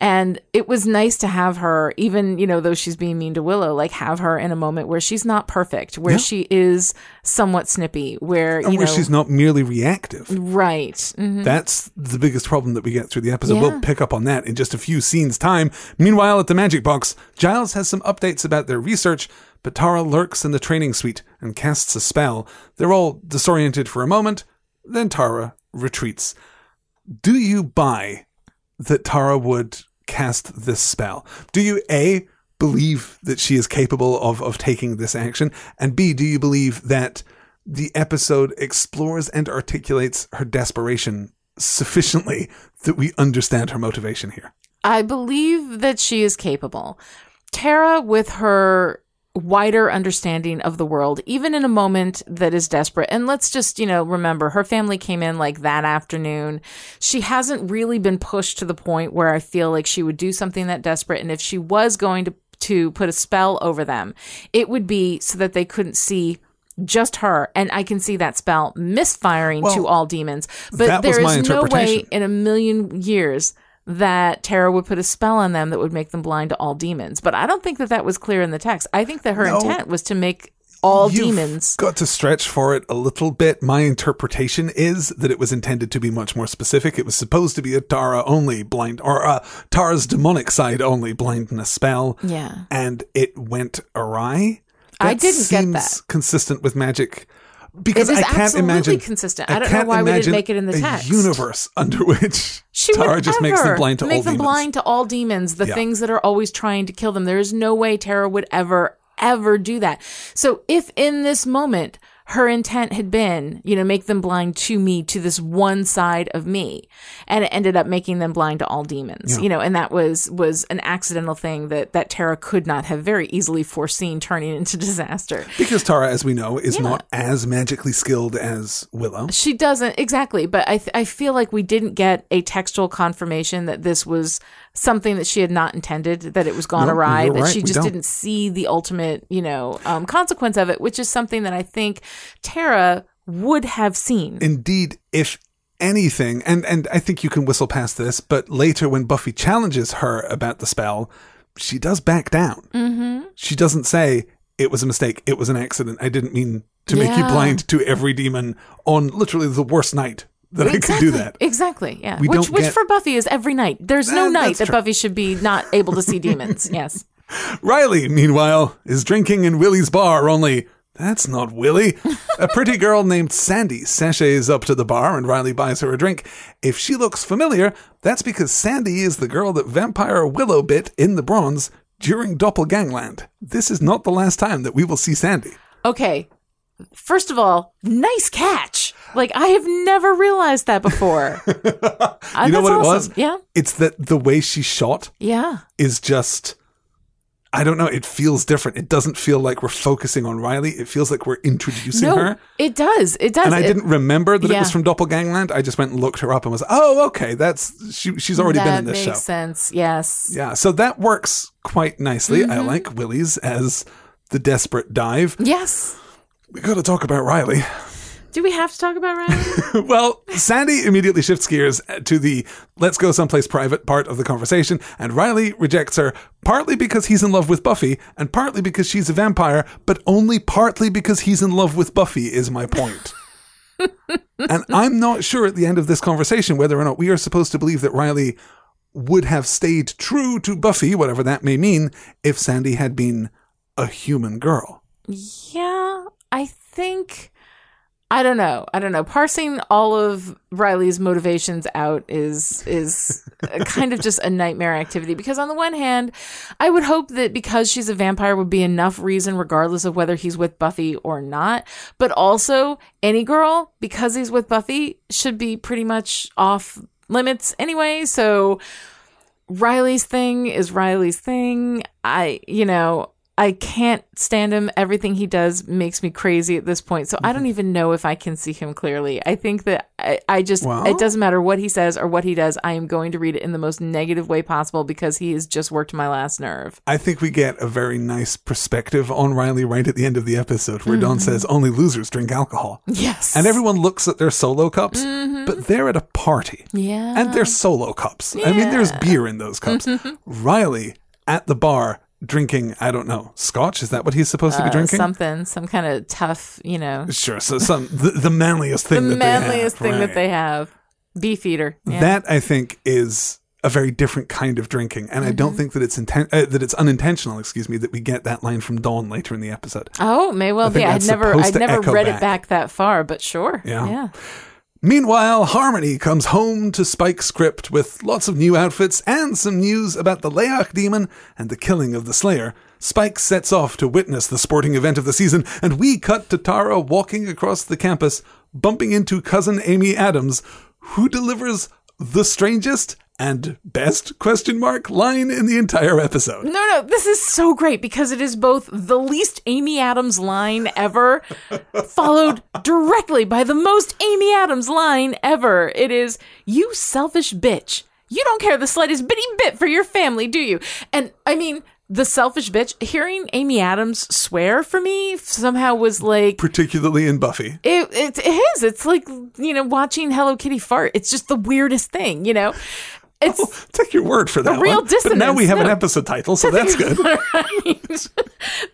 And it was nice to have her even, you know, though she's being mean to Willow, like have her in a moment where she's not perfect, where Yeah. she is somewhat snippy, where And you where know she's not merely reactive. right. Mhm. That's the biggest problem that we get through the episode. Yeah. We'll pick up on that in just a few scenes' time. Meanwhile, at the Magic Box, Giles has some updates about their research, but Tara lurks in the training suite and casts a spell. They're all disoriented for a moment, then Tara retreats. Do you buy that Tara would cast this spell? Do you A, believe that she is capable of, of taking this action? And B, do you believe that the episode explores and articulates her desperation sufficiently that we understand her motivation here? I believe that she is capable. Tara, with her wider understanding of the world, even in a moment that is desperate, and let's just, you know, remember her family came in like that afternoon. She hasn't really been pushed to the point where I feel like she would do something that desperate. And if she was going to, to put a spell over them, it would be so that they couldn't see just her and i can see that spell misfiring to all demons but there is no way in a million years that Tara would put a spell on them that would make them blind to all demons. But I don't think that that was clear in the text. I think that her No. intent was to make all demons. Got to stretch for it a little bit. My interpretation is that it was intended to be much more specific. It was supposed to be a Tara only blind, or a Tara's demonic side only blindness spell. Yeah. And it went awry. I didn't get that. consistent with magic. Because It is I can't absolutely imagine consistent. I don't know why we didn't make it in the a text. universe under which She Tara just makes them blind to make all them demons. blind to all demons, the Yeah. things that are always trying to kill them. There is no way Tara would ever, ever do that. So if in this moment her intent had been, you know, make them blind to me, to this one side of me, and it ended up making them blind to all demons, you know, and that was was an accidental thing that that Tara could not have very easily foreseen turning into disaster. Because Tara, as we know, is Yeah. not as magically skilled as Willow. She doesn't exactly, but I th- I feel like we didn't get a textual confirmation that this was something that she had not intended, that it was gone No, awry, that right, she just didn't see the ultimate, you know, um, consequence of it, which is something that I think Tara would have seen. Indeed, if anything, and, and I think you can whistle past this, but later when Buffy challenges her about the spell, she does back down. Mm-hmm. She doesn't say, it was a mistake, it was an accident, I didn't mean to make you blind to every demon on literally the worst night that I could do that. Exactly. Yeah. We which which get- for Buffy is every night. There's no Uh, night that true. Buffy should be not able to see demons. Yes. Riley, meanwhile, is drinking in Willie's bar, only that's not Willie. A pretty girl named Sandy sachets up to the bar and Riley buys her a drink. If she looks familiar, that's because Sandy is the girl that Vampire Willow bit in the bronze during Doppelgangland. This is not the last time that we will see Sandy. Okay. First of all, nice catch. Like I have never realized that before. Uh, You know what it was? Yeah. It's that the way she shot Yeah. is just. I don't know. It feels different. It doesn't feel like we're focusing on Riley. It feels like we're introducing No, her. it does. It does. and I It- didn't remember that it was from Doppelgangland. I just went and looked her up and was, oh, okay, that's she. She's already that been in this makes show. sense. Yes. Yeah, so that works quite nicely. Mm-hmm. I like Willie's as the desperate dive, Yes. we got to talk about Riley. Do we have to talk about Riley? well, Sandy immediately shifts gears to the let's go someplace private part of the conversation, and Riley rejects her partly because he's in love with Buffy, and partly because she's a vampire, but only partly because he's in love with Buffy, is my point. and I'm not sure at the end of this conversation whether or not we are supposed to believe that Riley would have stayed true to Buffy, whatever that may mean, if Sandy had been a human girl. yeah, I think. I don't know. I don't know. Parsing all of Riley's motivations out is is kind of just a nightmare activity because on the one hand, I would hope that because she's a vampire would be enough reason regardless of whether he's with Buffy or not, but also any girl because he's with Buffy should be pretty much off limits anyway, so Riley's thing is Riley's thing. I, you know, I can't stand him. Everything he does makes me crazy at this point. So I don't even know if I can see him clearly. I think that I, I just, Well- it doesn't matter what he says or what he does. I am going to read it in the most negative way possible because he has just worked my last nerve. I think we get a very nice perspective on Riley right at the end of the episode where Dawn mm-hmm. says only losers drink alcohol. Yes. And everyone looks at their solo cups, mm-hmm. but they're at a party. yeah. And they're solo cups. I mean, there's beer in those cups. Riley at the bar drinking, I don't know, scotch? Is that what he's supposed to be Uh, drinking? something, some kind of tough, you know, Sure. So some the, the manliest thing the that they have. manliest thing that they have. Beefeater. Yeah. That I think is a very different kind of drinking, and I Mm-hmm. don't think that it's inten- uh, that it's unintentional. Excuse me, that we get that line from Dawn later in the episode. Oh, may well be. I'd never, I'd never read back. it back that far, but sure. Yeah. Yeah. Meanwhile, Harmony comes home to Spike's crypt with lots of new outfits and some news about the Lei-ach demon and the killing of the Slayer. Spike sets off to witness the sporting event of the season, and we cut to Tara walking across the campus, bumping into cousin Amy Adams, who delivers the strangest and best question mark line in the entire episode. No, no, this is so great because it is both the least Amy Adams line ever, followed directly by the most Amy Adams line ever. It is, you selfish bitch. You don't care the slightest bitty bit for your family, do you? And I mean, the selfish bitch, hearing Amy Adams swear for me somehow was like, Particularly in Buffy. it, it, it is. It's like, you know, watching Hello Kitty fart. It's just the weirdest thing, you know? It's. Take your word for that. real one. But now we dissonance, have an episode title, so that's good. right.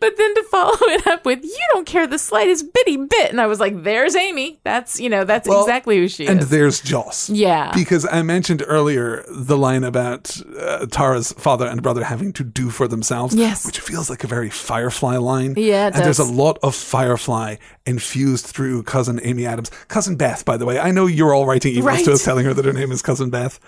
but then to follow it up with "You don't care the slightest bitty bit," and I was like, "There's Amy. That's you know that's Well, exactly who she And is." And there's Joss. Yeah. Because I mentioned earlier the line about uh, Tara's father and brother having to do for themselves. Yes. Which feels like a very Firefly line. Yeah, And there's a lot of Firefly infused through cousin Amy Adams. Cousin Beth, by the way. I know you're all writing emails Right. to us telling her that her name is Cousin Beth.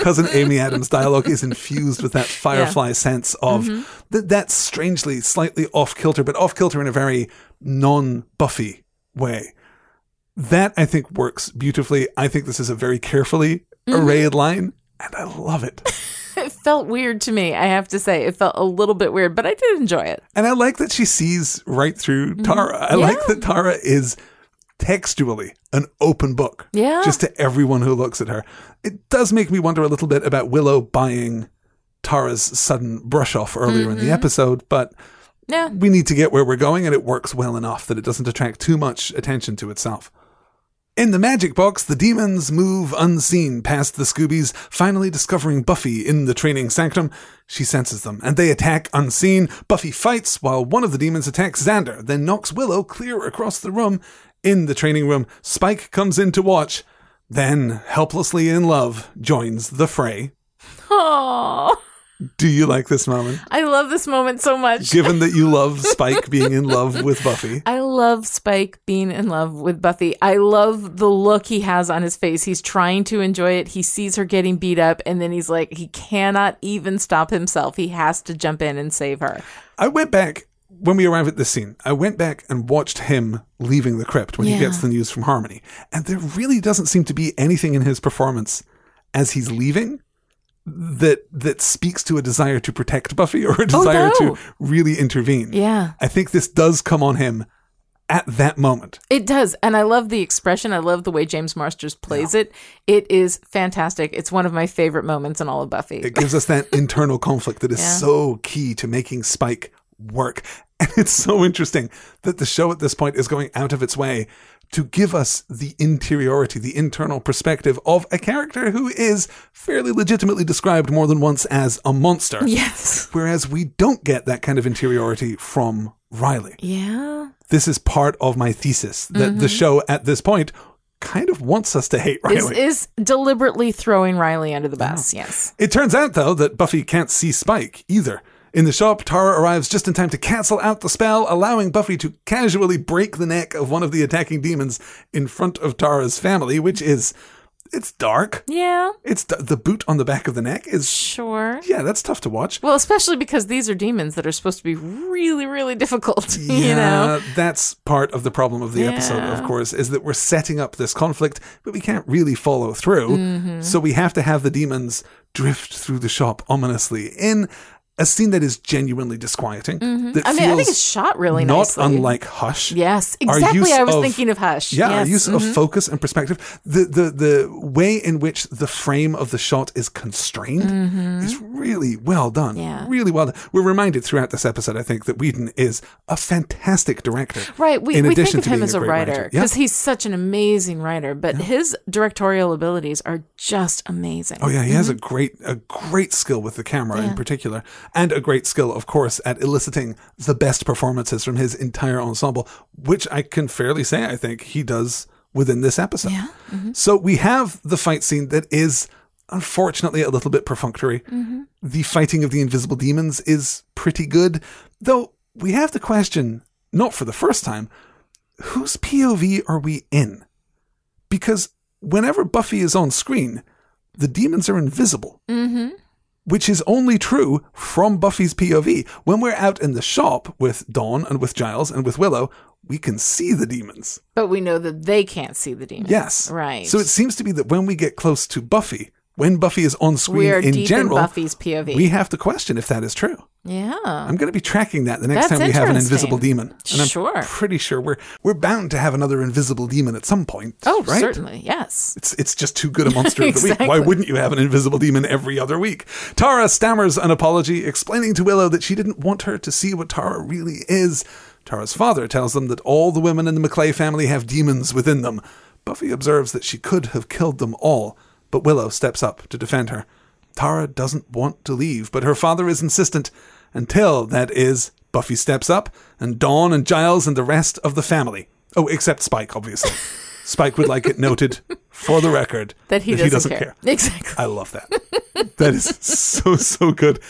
cousin Amy Adams' dialogue is infused with that Firefly sense of Mm-hmm. th- that strangely, slightly off kilter, but off kilter in a very non Buffy way that I think works beautifully. I think this is a very carefully Mm-hmm. arrayed line, and I love it. felt weird to me. I have to say, it felt a little bit weird, but I did enjoy it. And I like that she sees right through Tara. I like Mm-hmm. That Tara is textually an open book. Yeah. Just to everyone who looks at her. It does make me wonder a little bit about Willow buying Tara's sudden brush off earlier in Mm-hmm. the episode, but Yeah, we need to get where we're going, and it works well enough that it doesn't attract too much attention to itself. In the magic box, the demons move unseen past the Scoobies, finally discovering Buffy in the training sanctum. She senses them, and they attack unseen. Buffy fights while one of the demons attacks Xander, then knocks Willow clear across the room. In the training room, Spike comes in to watch, then, helplessly in love, joins the fray. oh, Do you like this moment? I love this moment so much. Given that you love Spike being in love with Buffy. I love Spike being in love with Buffy. I love the look he has on his face. He's trying to enjoy it. He sees her getting beat up, and then he's like, he cannot even stop himself. He has to jump in and save her. I went back when we arrived at this scene. I went back and watched him leaving the crypt when he gets the news from Harmony, and there really doesn't seem to be anything in his performance as he's leaving that that speaks to a desire to protect Buffy or a oh, desire Oh, no. to really intervene. Yeah. I think this does come on him at that moment. It does. And I love the expression. I love the way James Marsters plays it. It is fantastic. It's one of my favorite moments in all of Buffy. It gives us that internal conflict that is Yeah. so key to making Spike work. And it's so interesting that the show at this point is going out of its way to give us the interiority, the internal perspective of a character who is fairly legitimately described more than once as a monster. Yes. Whereas we don't get that kind of interiority from Riley. Yeah. This is part of my thesis that the mm-hmm. show at this point kind of wants us to hate Riley. Is is deliberately throwing Riley under the bus. Yes. It turns out, though, that Buffy can't see Spike either. In the shop, Tara arrives just in time to cancel out the spell, allowing Buffy to casually break the neck of one of the attacking demons in front of Tara's family, which is. It's dark. Yeah. It's d- the boot on the back of the neck is. Sure. Yeah, that's tough to watch. Well, especially because these are demons that are supposed to be really, really difficult. Yeah, You know. that's part of the problem of the episode, of course, is that we're setting up this conflict, but we can't really follow through. Mm-hmm. So we have to have the demons drift through the shop ominously in a scene that is genuinely disquieting. That Mm-hmm. I mean, I think it's shot really not nicely. unlike Hush. Yes, exactly. I was of- thinking of Hush. Yeah, our Yes. Mm-hmm. use of focus and perspective, the, the the way in which the frame of the shot is constrained is really well done. Mm-hmm. Yeah. Really well done. We're reminded throughout this episode, I think, that Whedon is a fantastic director. Right, we, in we addition think of him as a great writer Yeah. because he's such an amazing writer, but his directorial abilities are just amazing. Oh yeah, he has a great a great skill with the camera in Mm-hmm. Particular, and a great skill, of course, at eliciting the best performances from his entire ensemble, which I can fairly say I think he does within this episode. Yeah. So we have the fight scene that is unfortunately a little bit perfunctory. Mm-hmm. The fighting of the invisible demons is pretty good, though we have the question, not for the first time, whose POV are we in? Because whenever Buffy is on screen, the demons are invisible. Mm-hmm. Which is only true from Buffy's POV. When we're out in the shop with Dawn and with Giles and with Willow, we can see the demons. But we know that they can't see the demons. Yes. Right. So it seems to be that when we get close to Buffy, when Buffy is on screen we are in general, in Buffy's POV. we have to question if that is true. yeah. I'm going to be tracking that the next That's time we have an invisible demon. And I'm Sure. pretty sure we're we're bound to have another invisible demon at some point. oh, right? certainly. Yes. It's it's just too good a monster of the week. Why wouldn't you have an invisible demon every other week? Tara stammers an apology, explaining to Willow that she didn't want her to see what Tara really is. Tara's father tells them that all the women in the Maclay family have demons within them. Buffy observes that she could have killed them all, but Willow steps up to defend her. Tara doesn't want to leave, but her father is insistent until, that is, Buffy steps up and Dawn and Giles and the rest of the family. Oh, except Spike, obviously. Spike would like it noted for the record That he doesn't, care. Exactly. I love that. that is so, so good.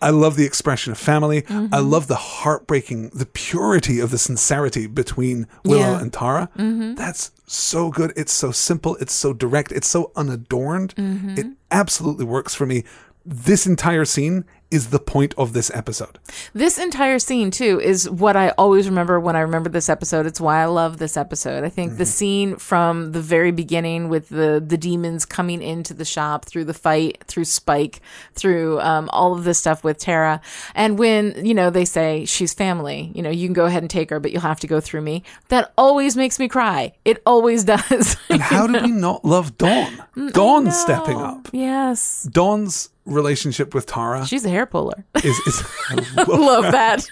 I love the expression of family. Mm-hmm. I love the heartbreaking, the purity of the sincerity between Willow Yeah. Mm-hmm. and Tara. That's so good. It's so simple. It's so direct. It's so unadorned. Mm-hmm. It absolutely works for me. This entire scene is the point of this episode. This entire scene too is what I always remember when I remember this episode. It's why I love this episode. I think the scene from the very beginning with the the demons coming into the shop through the fight, through Spike, through um, all of this stuff with Tara, and when you know they say she's family, you know you can go ahead and take her, but you'll have to go through me. That always makes me cry. It always does. And how did we not love Dawn? Dawn stepping up. yes, Dawn's relationship with Tara she's a hair puller. is, is I love love that.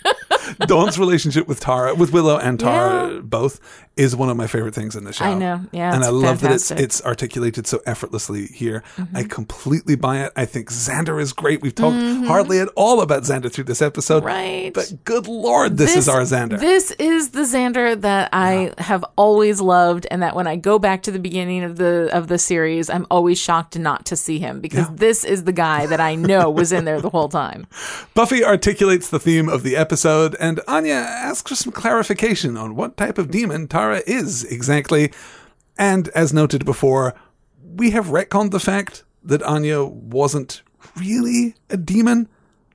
Dawn's relationship with Tara, with Willow and Tara Yeah. both, is one of my favorite things in the show. I know. Yeah, and I love that fantastic. Mm-hmm. it's it's articulated so effortlessly here. I completely buy it. I think Xander is great. We've talked hardly at all about Xander through this episode, Right. But good lord, this, is our Xander. This is the Xander that I have always loved, and that when I go back to the beginning of the of the series, I'm always shocked not to see him because this is the guy that I know was in there the whole time. Buffy articulates the theme of the episode, and Anya asks for some clarification on what type of demon Tara is exactly. And as noted before, we have retconned the fact that Anya wasn't really a demon.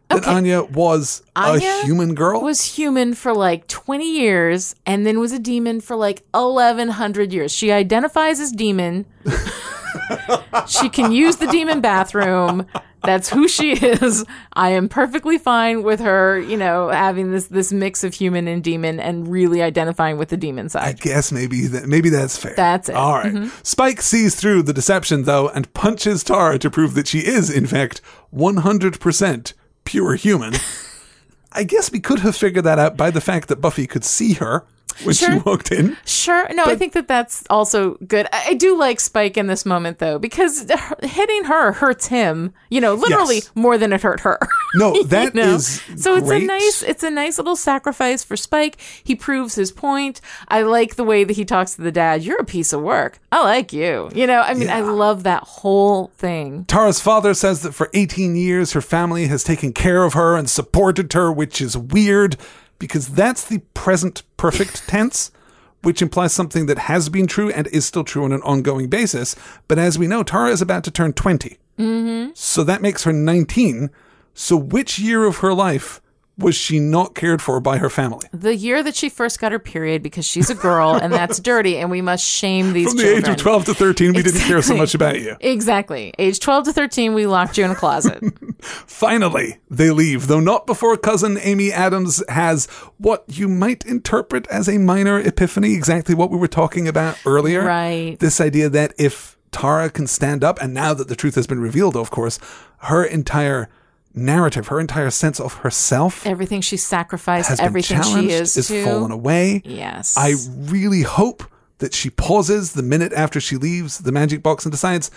That Okay. Anya was Anya a human girl. Was human for like 20 years and then was a demon for like 1100 years. She identifies as demon. she can use the demon bathroom. That's who she is. I am perfectly fine with her, you know, having this this mix of human and demon and really identifying with the demon side. I guess maybe that maybe that's fair. That's it. Mm-hmm. All right. Spike sees through the deception though and punches Tara to prove that she is in fact 100% pure human. I guess we could have figured that out by the fact that Buffy could see her when she Sure. walked in. Sure. No, I think that that's also good. I, I do like Spike in this moment though, because her- hitting her hurts him. You know, literally Yes. more than it hurt her. No, that You know? is so it's great. a nice it's a nice little sacrifice for Spike. He proves his point. I like the way that he talks to the dad. You're a piece of work. I like you. You know, I mean, I love that whole thing. Tara's father says that for 18 years her family has taken care of her and supported her, which is weird because that's the present perfect tense, which implies something that has been true and is still true on an ongoing basis. But as we know, Tara is about to turn 20. Mm-hmm. So that makes her 19. So which year of her life was she not cared for by her family? The year that she first got her period because she's a girl and that's dirty and we must shame these From the children. age of 12 to 13, we didn't care so much about you. Exactly. Age 12 to 13, we locked you in a closet. Finally, they leave, though not before cousin Amy Adams has what you might interpret as a minor epiphany, exactly what we were talking about earlier. Right. This idea that if Tara can stand up, and now that the truth has been revealed, of course, her entire narrative, her entire sense of herself Everything she sacrificed, everything she is, is to. fallen away. Yes. I really hope that she pauses the minute after she leaves the magic box and decides,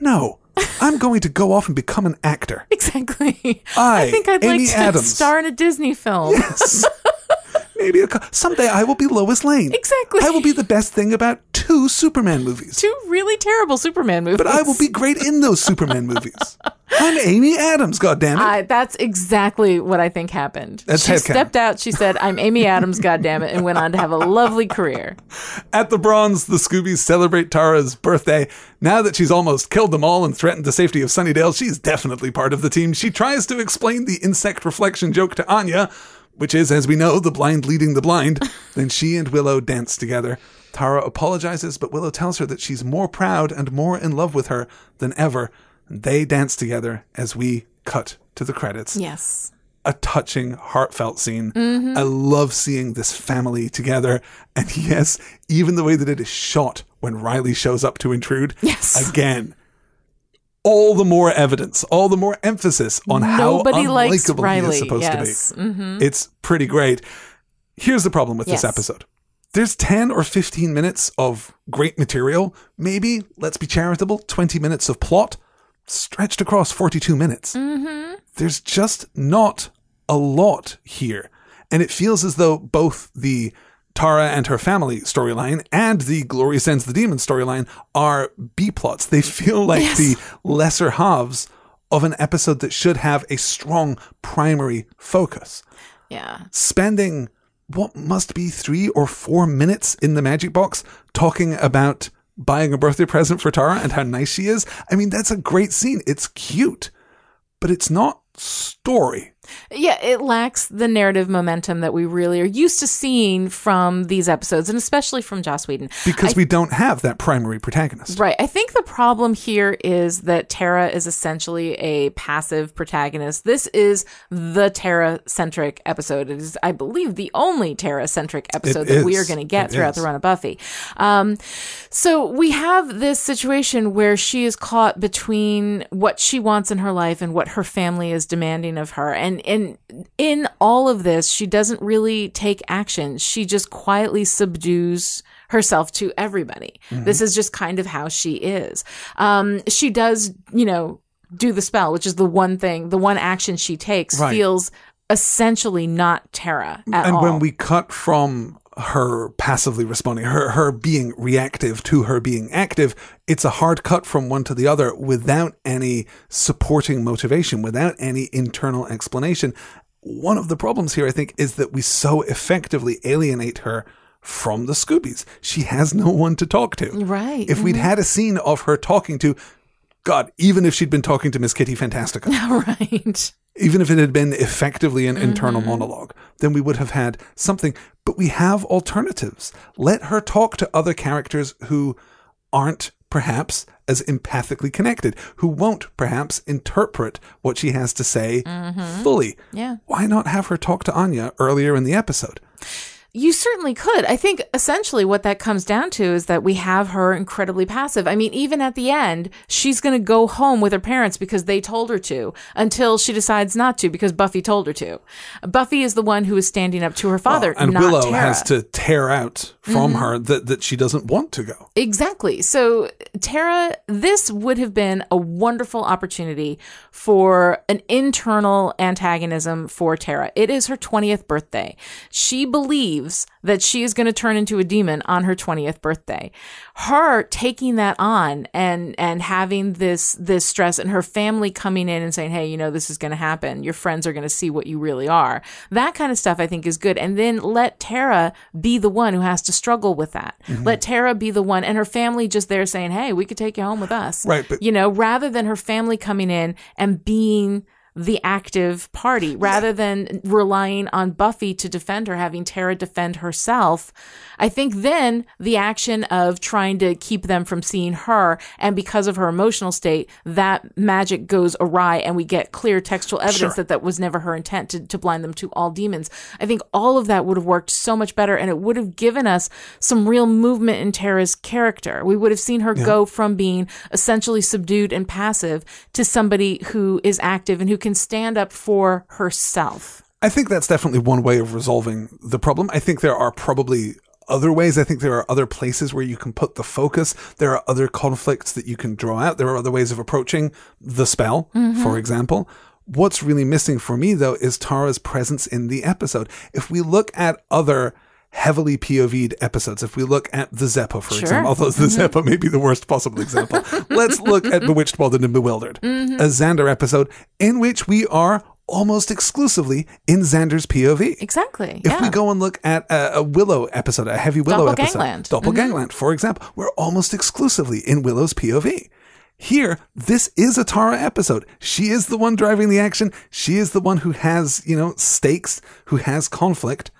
no, I'm going to go off and become an actor. Exactly. I, think I'd Amy like to Adams. star in a Disney film. Yes. Maybe a, someday I will be Lois Lane. Exactly. I will be the best thing about two Superman movies. Two really terrible Superman movies. But I will be great in those Superman movies. I'm Amy Adams, goddammit. I, that's exactly what I think happened. That's she stepped out. She said, "I'm Amy Adams, goddammit," and went on to have a lovely career. At the Bronze, the Scoobies celebrate Tara's birthday. Now that she's almost killed them all and threatened the safety of Sunnydale, she's definitely part of the team. She tries to explain the insect reflection joke to Anya, which is, as we know, the blind leading the blind. then she and Willow dance together. Tara apologizes, but Willow tells her that she's more proud and more in love with her than ever. They dance together as we cut to the credits Yes. a touching, heartfelt scene. Mm-hmm. I love seeing this family together. And yes, even the way that it is shot when Riley shows up to intrude. Yes. Again, all the more evidence, all the more emphasis on Nobody how unlikable he is supposed yes. to be. Mm-hmm. It's pretty great. Here's the problem with Yes. this episode. There's 10 or 15 minutes of great material, maybe, let's be charitable, 20 minutes of plot stretched across 42 minutes. Mm-hmm. There's just not a lot here. And it feels as though both the Tara and her family storyline and the Gloria Sends the Demon storyline are B plots. They feel like Yes. the lesser halves of an episode that should have a strong primary focus Yeah. spending what must be three or four minutes in the magic box talking about buying a birthday present for Tara and how nice she is. I mean, that's a great scene. It's cute, but it's not story. Yeah, it lacks the narrative momentum that we really are used to seeing from these episodes, and especially from Joss Whedon. Because we don't have that primary protagonist. Right. I think the problem here is that Tara is essentially a passive protagonist. This is the Tara centric episode. It is, I believe, the only Tara centric episode It that we are going to get It throughout is. the run of Buffy. Um, so we have this situation where she is caught between what she wants in her life and what her family is demanding of her. And, and in all of this, she doesn't really take action. She just quietly subdues herself to everybody. Mm-hmm. This is just kind of how she is. Um, she does, you know, do the spell, which is the one thing, the one action she takes Right. feels essentially not Tara at and all. when we cut from her passively responding, her her being reactive to her being active, it's a hard cut from one to the other without any supporting motivation, without any internal explanation. One of the problems here, I think, is that we so effectively alienate her from the Scoobies. She has no one to talk to. Right. If we'd mm-hmm. had a scene of her talking to God, even if she'd been talking to Miss Kitty Fantastica, right. Even if it had been effectively an internal mm-hmm. monologue, then we would have had something. But we have alternatives. Let her talk to other characters who aren't perhaps as empathically connected, who won't perhaps interpret what she has to say mm-hmm. fully. Yeah. Why not have her talk to Anya earlier in the episode? You certainly could. I think essentially what that comes down to is that we have her incredibly passive. I mean, even at the end, she's going to go home with her parents because they told her to until she decides not to because Buffy told her to. Buffy is the one who is standing up to her father, and not Willow Tara. Mm-hmm. has to tear out from her that, that she doesn't want to go. Exactly. So, Tara, this would have been a wonderful opportunity for an internal antagonism for Tara. It is her 20th birthday. She believes that she is going to turn into a demon on her 20th birthday. Her taking that on and and having this this stress and her family coming in and saying, "Hey, you know, this is going to happen. Your friends are going to see what you really are." That kind of stuff I think is good. And then let Tara be the one who has to struggle with that. Mm-hmm. Let Tara be the one and her family just there saying, "Hey, we could take you home with us." Right, but- you know, rather than her family coming in and being the active party rather than relying on Buffy to defend her, having Tara defend herself. I think then the action of trying to keep them from seeing her and because of her emotional state, that magic goes awry and we get clear textual evidence Sure. that that was never her intent to, to blind them to all demons. I think all of that would have worked so much better and it would have given us some real movement in Tara's character. We would have seen her go from being essentially subdued and passive to somebody who is active and who can stand up for herself. I think that's definitely one way of resolving the problem. I think there are probably other ways. I think there are other places where you can put the focus. There are other conflicts that you can draw out. There are other ways of approaching the spell, mm-hmm. for example. What's really missing for me though is Tara's presence in the episode. If we look at other heavily POV'd episodes, if we look at the Zeppo, for example, although the mm-hmm. Zeppo may be the worst possible example, let's look at Bewitched, Bothered, and Bewildered, mm-hmm. a Xander episode in which we are almost exclusively in Xander's POV. Exactly. If yeah. we go and look at a, a Willow episode, a heavy Willow episode, Doppelgangland. Doppelgangland, for example, we're almost exclusively in Willow's POV. Here, this is a Tara episode. She is the one driving the action. She is the one who has, you know, stakes, who has conflict.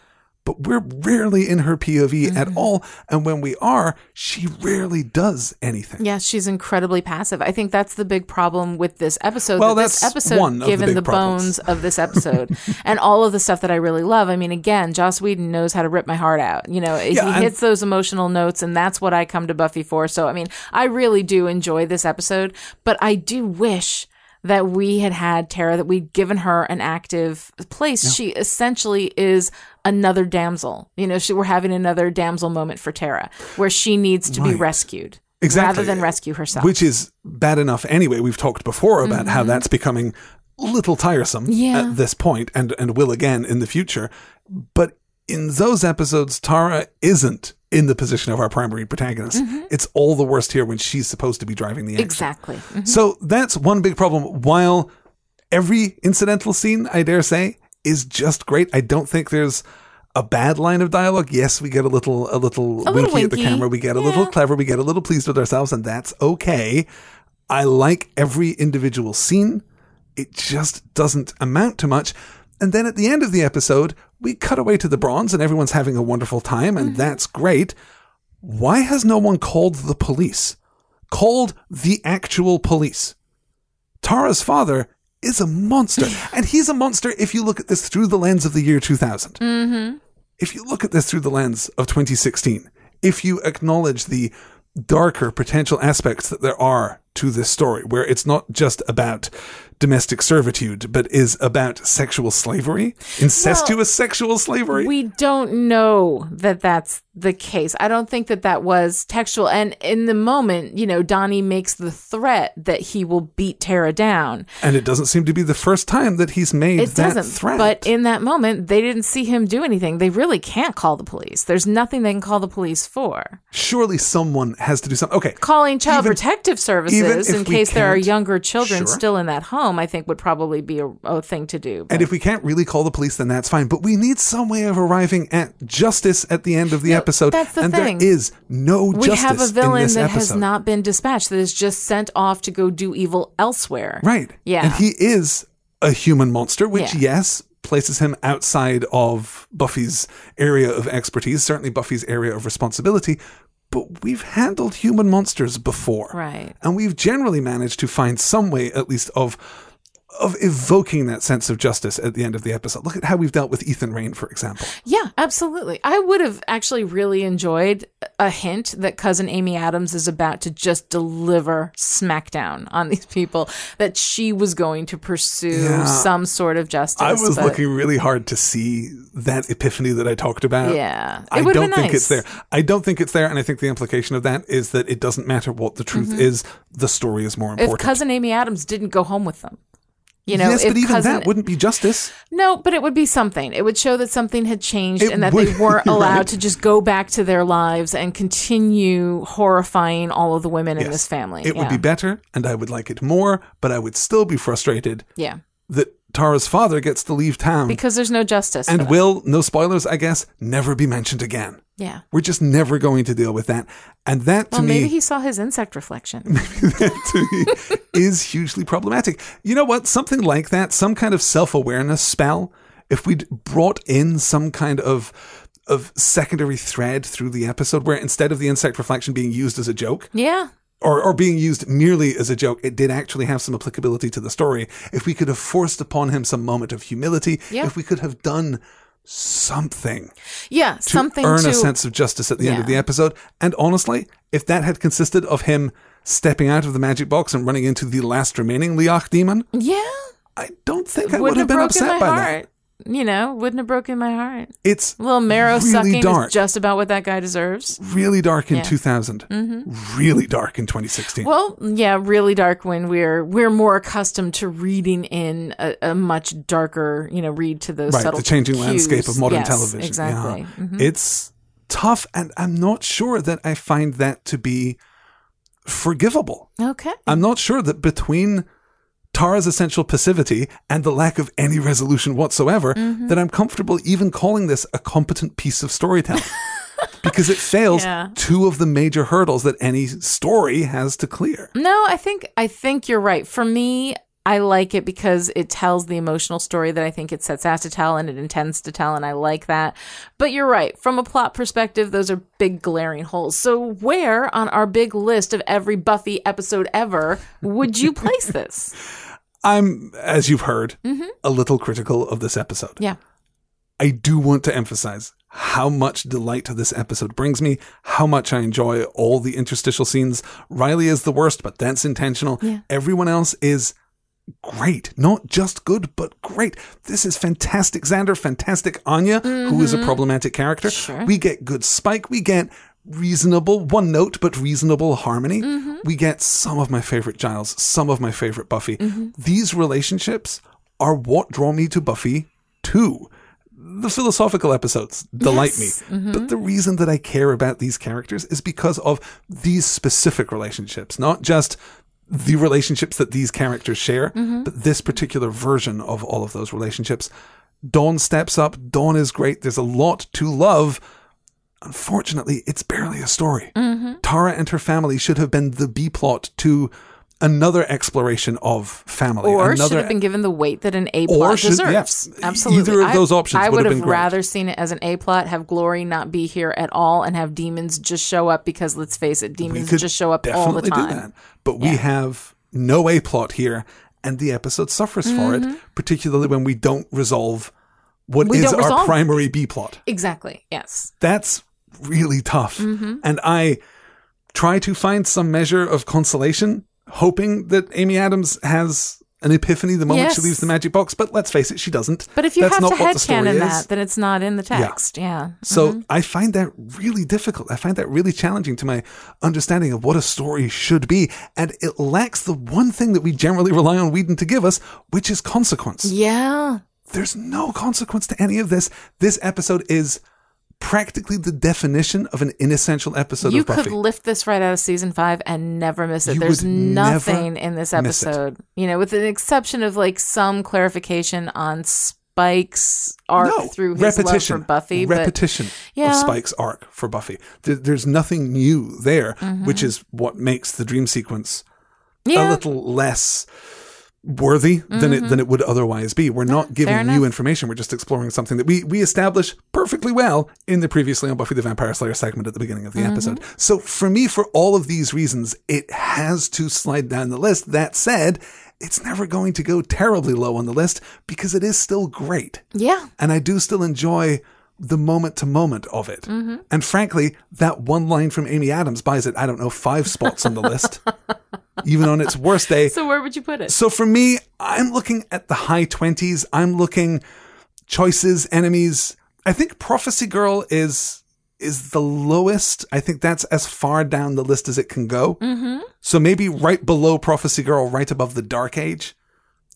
But we're rarely in her POV Mm-hmm. at all. And when we are, she rarely does anything. Yes, she's incredibly passive. I think that's the big problem with this episode. Well, that this that's episode, one of the given big the, bones of this episode and all of the stuff that I really love. I mean, again, Joss Whedon knows how to rip my heart out. You know, Yeah, he hits those emotional notes, and that's what I come to Buffy for. So, I mean, I really do enjoy this episode, but I do wish that we had had Tara, that we'd given her an active place. She essentially is another damsel. You know, she, we're having another damsel moment for Tara, where she needs to be rescued. Exactly. Rather than rescue herself. Which is bad enough anyway. We've talked before about how that's becoming a little tiresome Mm-hmm. Yeah. at this point and, and will again in the future. But in those episodes, Tara isn't in the position of our primary protagonist. It's all the worst here when she's supposed to be driving the action. Exactly. Mhm. So that's one big problem. While every incidental scene, I dare say, is just great, I don't think there's a bad line of dialogue. Yes, we get a little a little little winky at the camera. We get a little clever. We get a little pleased with ourselves, and that's okay. I like every individual scene. It just doesn't amount to much. And then at the end of the episode, we cut away to the bronze and everyone's having a wonderful time, and that's great. Why has no one called the police? Called the actual police? Tara's father is a monster. and he's a monster if you look at this through the lens of the year 2000. Mm-hmm. If you look at this through the lens of 2016, if you acknowledge the darker potential aspects that there are to this story, where it's not just about domestic servitude, but is about sexual slavery, incestuous sexual slavery. We don't know that that's the case. I don't think that that was textual. And in the moment, you know, Donnie makes the threat that he will beat Tara down. and it doesn't seem to be the first time that he's made It that doesn't. threat. But in that moment, they didn't see him do anything. They really can't call the police. There's nothing they can call the police for. Surely someone has to do something. Okay. Calling child Even- protective services in case there are younger children Sure. still in that home, I think would probably be a, a thing to do. And if we can't really call the police, then that's fine. But we need some way of arriving at justice at the end of the No, episode. That's the and thing. there is no we justice have a villain that has not been dispatched, that is just sent off to go do evil elsewhere. Right. Yeah. And he is a human monster, which, Yeah. yes, places him outside of Buffy's area of expertise, certainly Buffy's area of responsibility. But we've handled human monsters before. Right. And we've generally managed to find some way, at least, of of evoking that sense of justice at the end of the episode. Look at how we've dealt with Ethan Rayne, for example. Yeah, absolutely. I would have actually really enjoyed a hint that cousin Amy Adams is about to just deliver smackdown on these people, that she was going to pursue Yeah. some sort of justice. I was but- looking really hard to see that epiphany that I talked about. Yeah. It I don't think it's there. I don't think it's there, and I think the implication of that is that it doesn't matter what the truth is. The story is more Mm-hmm. If important. cousin Amy Adams didn't go home with them. You know, yes, if but even cousin, that wouldn't be justice. No, but it would be something. It would show that something had changed It and that would- they weren't allowed right. to just go back to their lives and continue horrifying all of the women in this family. It would be better, and I would like it more, but I would still be frustrated Yeah. that Tara's father gets to leave town Because there's no justice. and will, no spoilers, I guess, never be mentioned again. Yeah. We're just never going to deal with that. And that to Well, maybe he saw his insect reflection. that to me is hugely problematic. You know what? Something like that, some kind of self-awareness spell, if we'd brought in some kind of of secondary thread through the episode where instead of the insect reflection being used as a joke yeah. Or, or being used merely as a joke, it did actually have some applicability to the story. If we could have forced upon him some moment of humility, Yeah. if we could have done something Yeah. Something to something earn to a sense of justice at the end of the episode. And honestly, if that had consisted of him stepping out of the magic box and running into the last remaining Lei-ach demon, Yeah. I don't think I would have been upset by heart. that. You know, wouldn't have broken my heart. It's A little marrow really sucking dark. is just about what that guy deserves. really dark in Yeah. 2000, really dark in 2016. Well, yeah, really dark when we're we're more accustomed to reading in a, a much darker, you know, read to those right, subtle the changing cues. landscape of modern Yes, television. Exactly. Yeah. Mhm. It's tough, and I'm not sure that I find that to be forgivable. Okay. I'm not sure that between Tara's essential passivity and the lack of any resolution whatsoever, Mm-hmm. that I'm comfortable even calling this a competent piece of storytelling. because it fails Yeah. two of the major hurdles that any story has to clear. No, I think I think you're right. For me, I like it because it tells the emotional story that I think it sets out to tell and it intends to tell, and I like that. But you're right. From a plot perspective, those are big glaring holes. So where on our big list of every Buffy episode ever would you place this? I'm, as you've heard, Mm-hmm. a little critical of this episode. Yeah. I do want to emphasize how much delight this episode brings me, how much I enjoy all the interstitial scenes. Riley is the worst, but that's intentional. Yeah. Everyone else is great. Not just good, but great. This is fantastic Xander, fantastic Anya, who is a problematic character. Sure. We get good Spike. We get reasonable, one note, but reasonable harmony. Mm-hmm. We get some of my favorite Giles, some of my favorite Buffy. Mm-hmm. These relationships are what draw me to Buffy too. The philosophical episodes delight Yes. me. Mm-hmm. But the reason that I care about these characters is because of these specific relationships, not just the relationships that these characters share, but this particular version of all of those relationships. Dawn steps up. Dawn is great. There's a lot to love. Unfortunately, it's barely a story. Tara and her family should have been the B plot to another exploration of family. Or another, should have been given the weight that an A plot should- deserves. yes. Absolutely. Either of I- those options I would would have have been great. rather seen it as an A plot, have Glory not be here at all, and have demons just show up because let's face it, demons just show up all the time. But we have no A plot here, and the episode suffers for it, particularly when we don't resolve what Mm-hmm. We is our primary B plot. Exactly. Yes. That's really tough. Mm-hmm. And I try to find some measure of consolation, hoping that Amy Adams has an epiphany the moment she leaves the magic box. But let's face it, she doesn't. But if you That's have not to headcanon that, then it's not in the text. Yeah. So Mm-hmm. I find that really difficult. I find that really challenging to my understanding of what a story should be. And it lacks the one thing that we generally rely on Whedon to give us, which is consequence. Yeah. There's no consequence to any of this. This episode is practically the definition of an inessential episode You of Buffy. could lift this right out of season five and never miss it. You There's nothing in this episode, you know, with the exception of like some clarification on Spike's arc no, through his repetition, love for Buffy. but repetition Yeah. of Spike's arc for Buffy. There's nothing new there, Mm-hmm. which is what makes the dream sequence a little less worthy than it than mm-hmm. it would otherwise be. We're not giving new information. We're just exploring something that we we establish perfectly well in the previously on Buffy the Vampire Slayer segment at the beginning of the mm-hmm. episode. So for me, for all of these reasons, it has to slide down the list. That said, it's never going to go terribly low on the list because it is still great. Yeah. And I do still enjoy the moment to moment of it. Mm-hmm. And frankly, that one line from Amy Adams buys it, I don't know, five spots on the list, even on its worst day. So where would you put it? So for me, I'm looking at the high 20s. I'm looking choices, enemies. I think Prophecy Girl is is the lowest. I think that's as far down the list as it can go. Mm-hmm. So maybe right below Prophecy Girl, right above the Dark Age.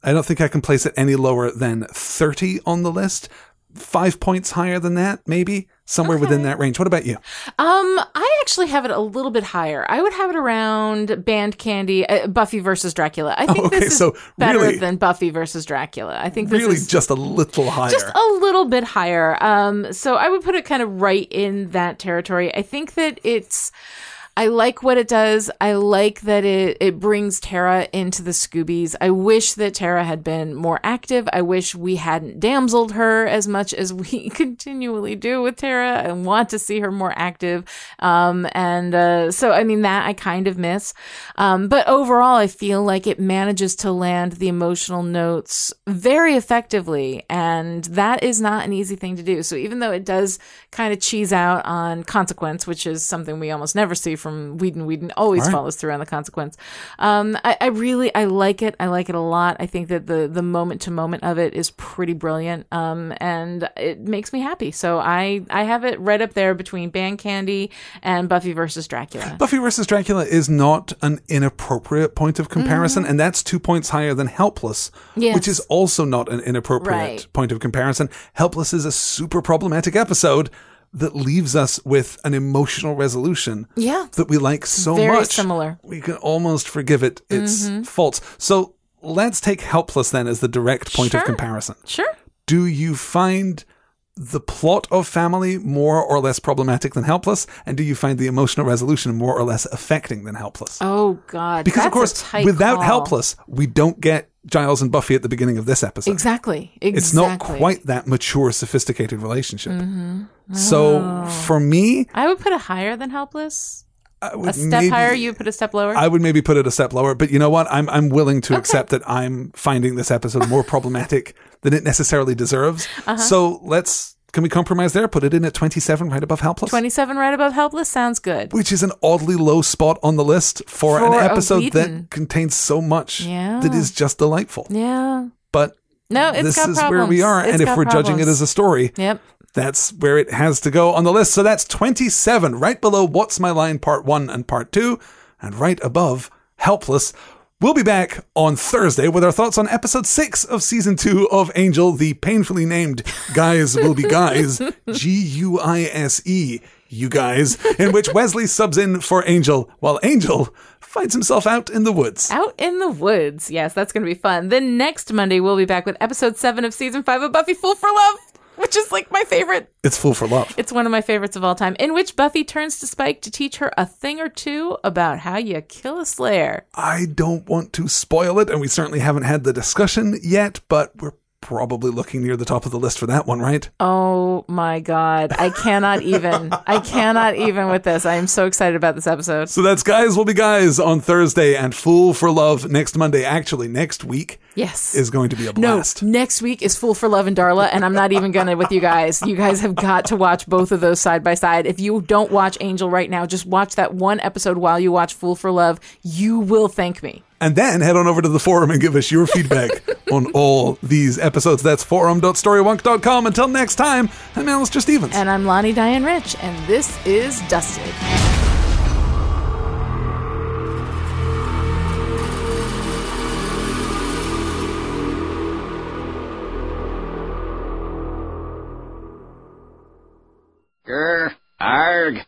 I don't think I can place it any lower than 30 on the list. Five points higher than that, maybe somewhere within that range. What about you? Um, I actually have it a little bit higher. I would have it around Band Candy, uh, Buffy versus Dracula. I think okay, this is so better really- than Buffy versus Dracula. I think this Really, just a little higher. just a little bit higher. Um, so I would put it kind of right in that territory. I think that it's. I like what it does. I like that it, it brings Tara into the Scoobies. I wish that Tara had been more active. I wish we hadn't damseled her as much as we continually do with Tara. and want to see her more active. Um, and uh, so, I mean, that I kind of miss. Um, but overall, I feel like it manages to land the emotional notes very effectively. And that is not an easy thing to do. So even though it does kind of cheese out on consequence, which is something we almost never see from Whedon, Whedon always Right. follows through on the consequence. Um, I, I really, I like it. I like it a lot. I think that the, the moment to moment of it is pretty brilliant. Um, and it makes me happy. So I, I have it right up there between Band Candy and Buffy versus Dracula. Buffy versus Dracula is not an inappropriate point of comparison, and that's two points higher than Helpless, Mm-hmm. Yes. which is also not an inappropriate Right. point of comparison. Helpless is a super problematic episode that leaves us with an emotional resolution Yeah. that we like so Very much. similar. We can almost forgive it its Mm-hmm. faults. So let's take Helpless then as the direct point of comparison. Sure. Do you find the plot of Family more or less problematic than Helpless? And do you find the emotional resolution more or less affecting than Helpless? Oh God. because, of course, without call. Helpless, we don't get Giles and Buffy at the beginning of this episode. Exactly. Exactly. It's not quite that mature, sophisticated relationship. Mm-hmm. So for me, I would put it higher than helpless. A step maybe, higher. You would put a step lower. I would maybe put it a step lower, but you know what? I'm I'm willing to accept that I'm finding this episode more problematic than it necessarily deserves. Uh-huh. So let's can we compromise there? Put it in at 27, right above Helpless. Twenty-seven, right above helpless, sounds good. which is an oddly low spot on the list for, For an episode that contains so much Yeah. that is just delightful. Yeah. But No, it's this is problems. where we are, It's and if we're judging it as a story, Yep. that's where it has to go on the list. So that's 27, right below What's My Line Part 1 and Part 2, and right above Helpless. We'll be back on Thursday with our thoughts on episode 6 of season 2 of Angel, the painfully named Guise Will Be Guise, G U I S E, you guys, in which Wesley subs in for Angel while Angel finds himself out in the woods. Out in the woods. Yes, that's going to be fun. Then next Monday, we'll be back with episode seven of season five of Buffy Fool for Love, which is like my favorite. It's Fool for love. It's one of my favorites of all time, in which Buffy turns to Spike to teach her a thing or two about how you kill a Slayer. I don't want to spoil it, and we certainly haven't had the discussion yet, but we're probably looking near the top of the list for that one, right? Oh my God. I cannot even. I cannot even with this. I am so excited about this episode. So that's Guise Will Be Guise on Thursday and Fool for Love next Monday. Actually, next week Yes. is going to be a No, blast. next week is Fool for Love and Darla, and I'm not even gonna with you guys. You guys have got to watch both of those side by side. If you don't watch Angel right now, just watch that one episode while you watch Fool for Love. You will thank me. And then head on over to the forum and give us your feedback on all these episodes. That's forum.storywonk.com. Until next time, I'm Alastair Stevens. And I'm Lani Diane Rich, and this is Dusted. Arg!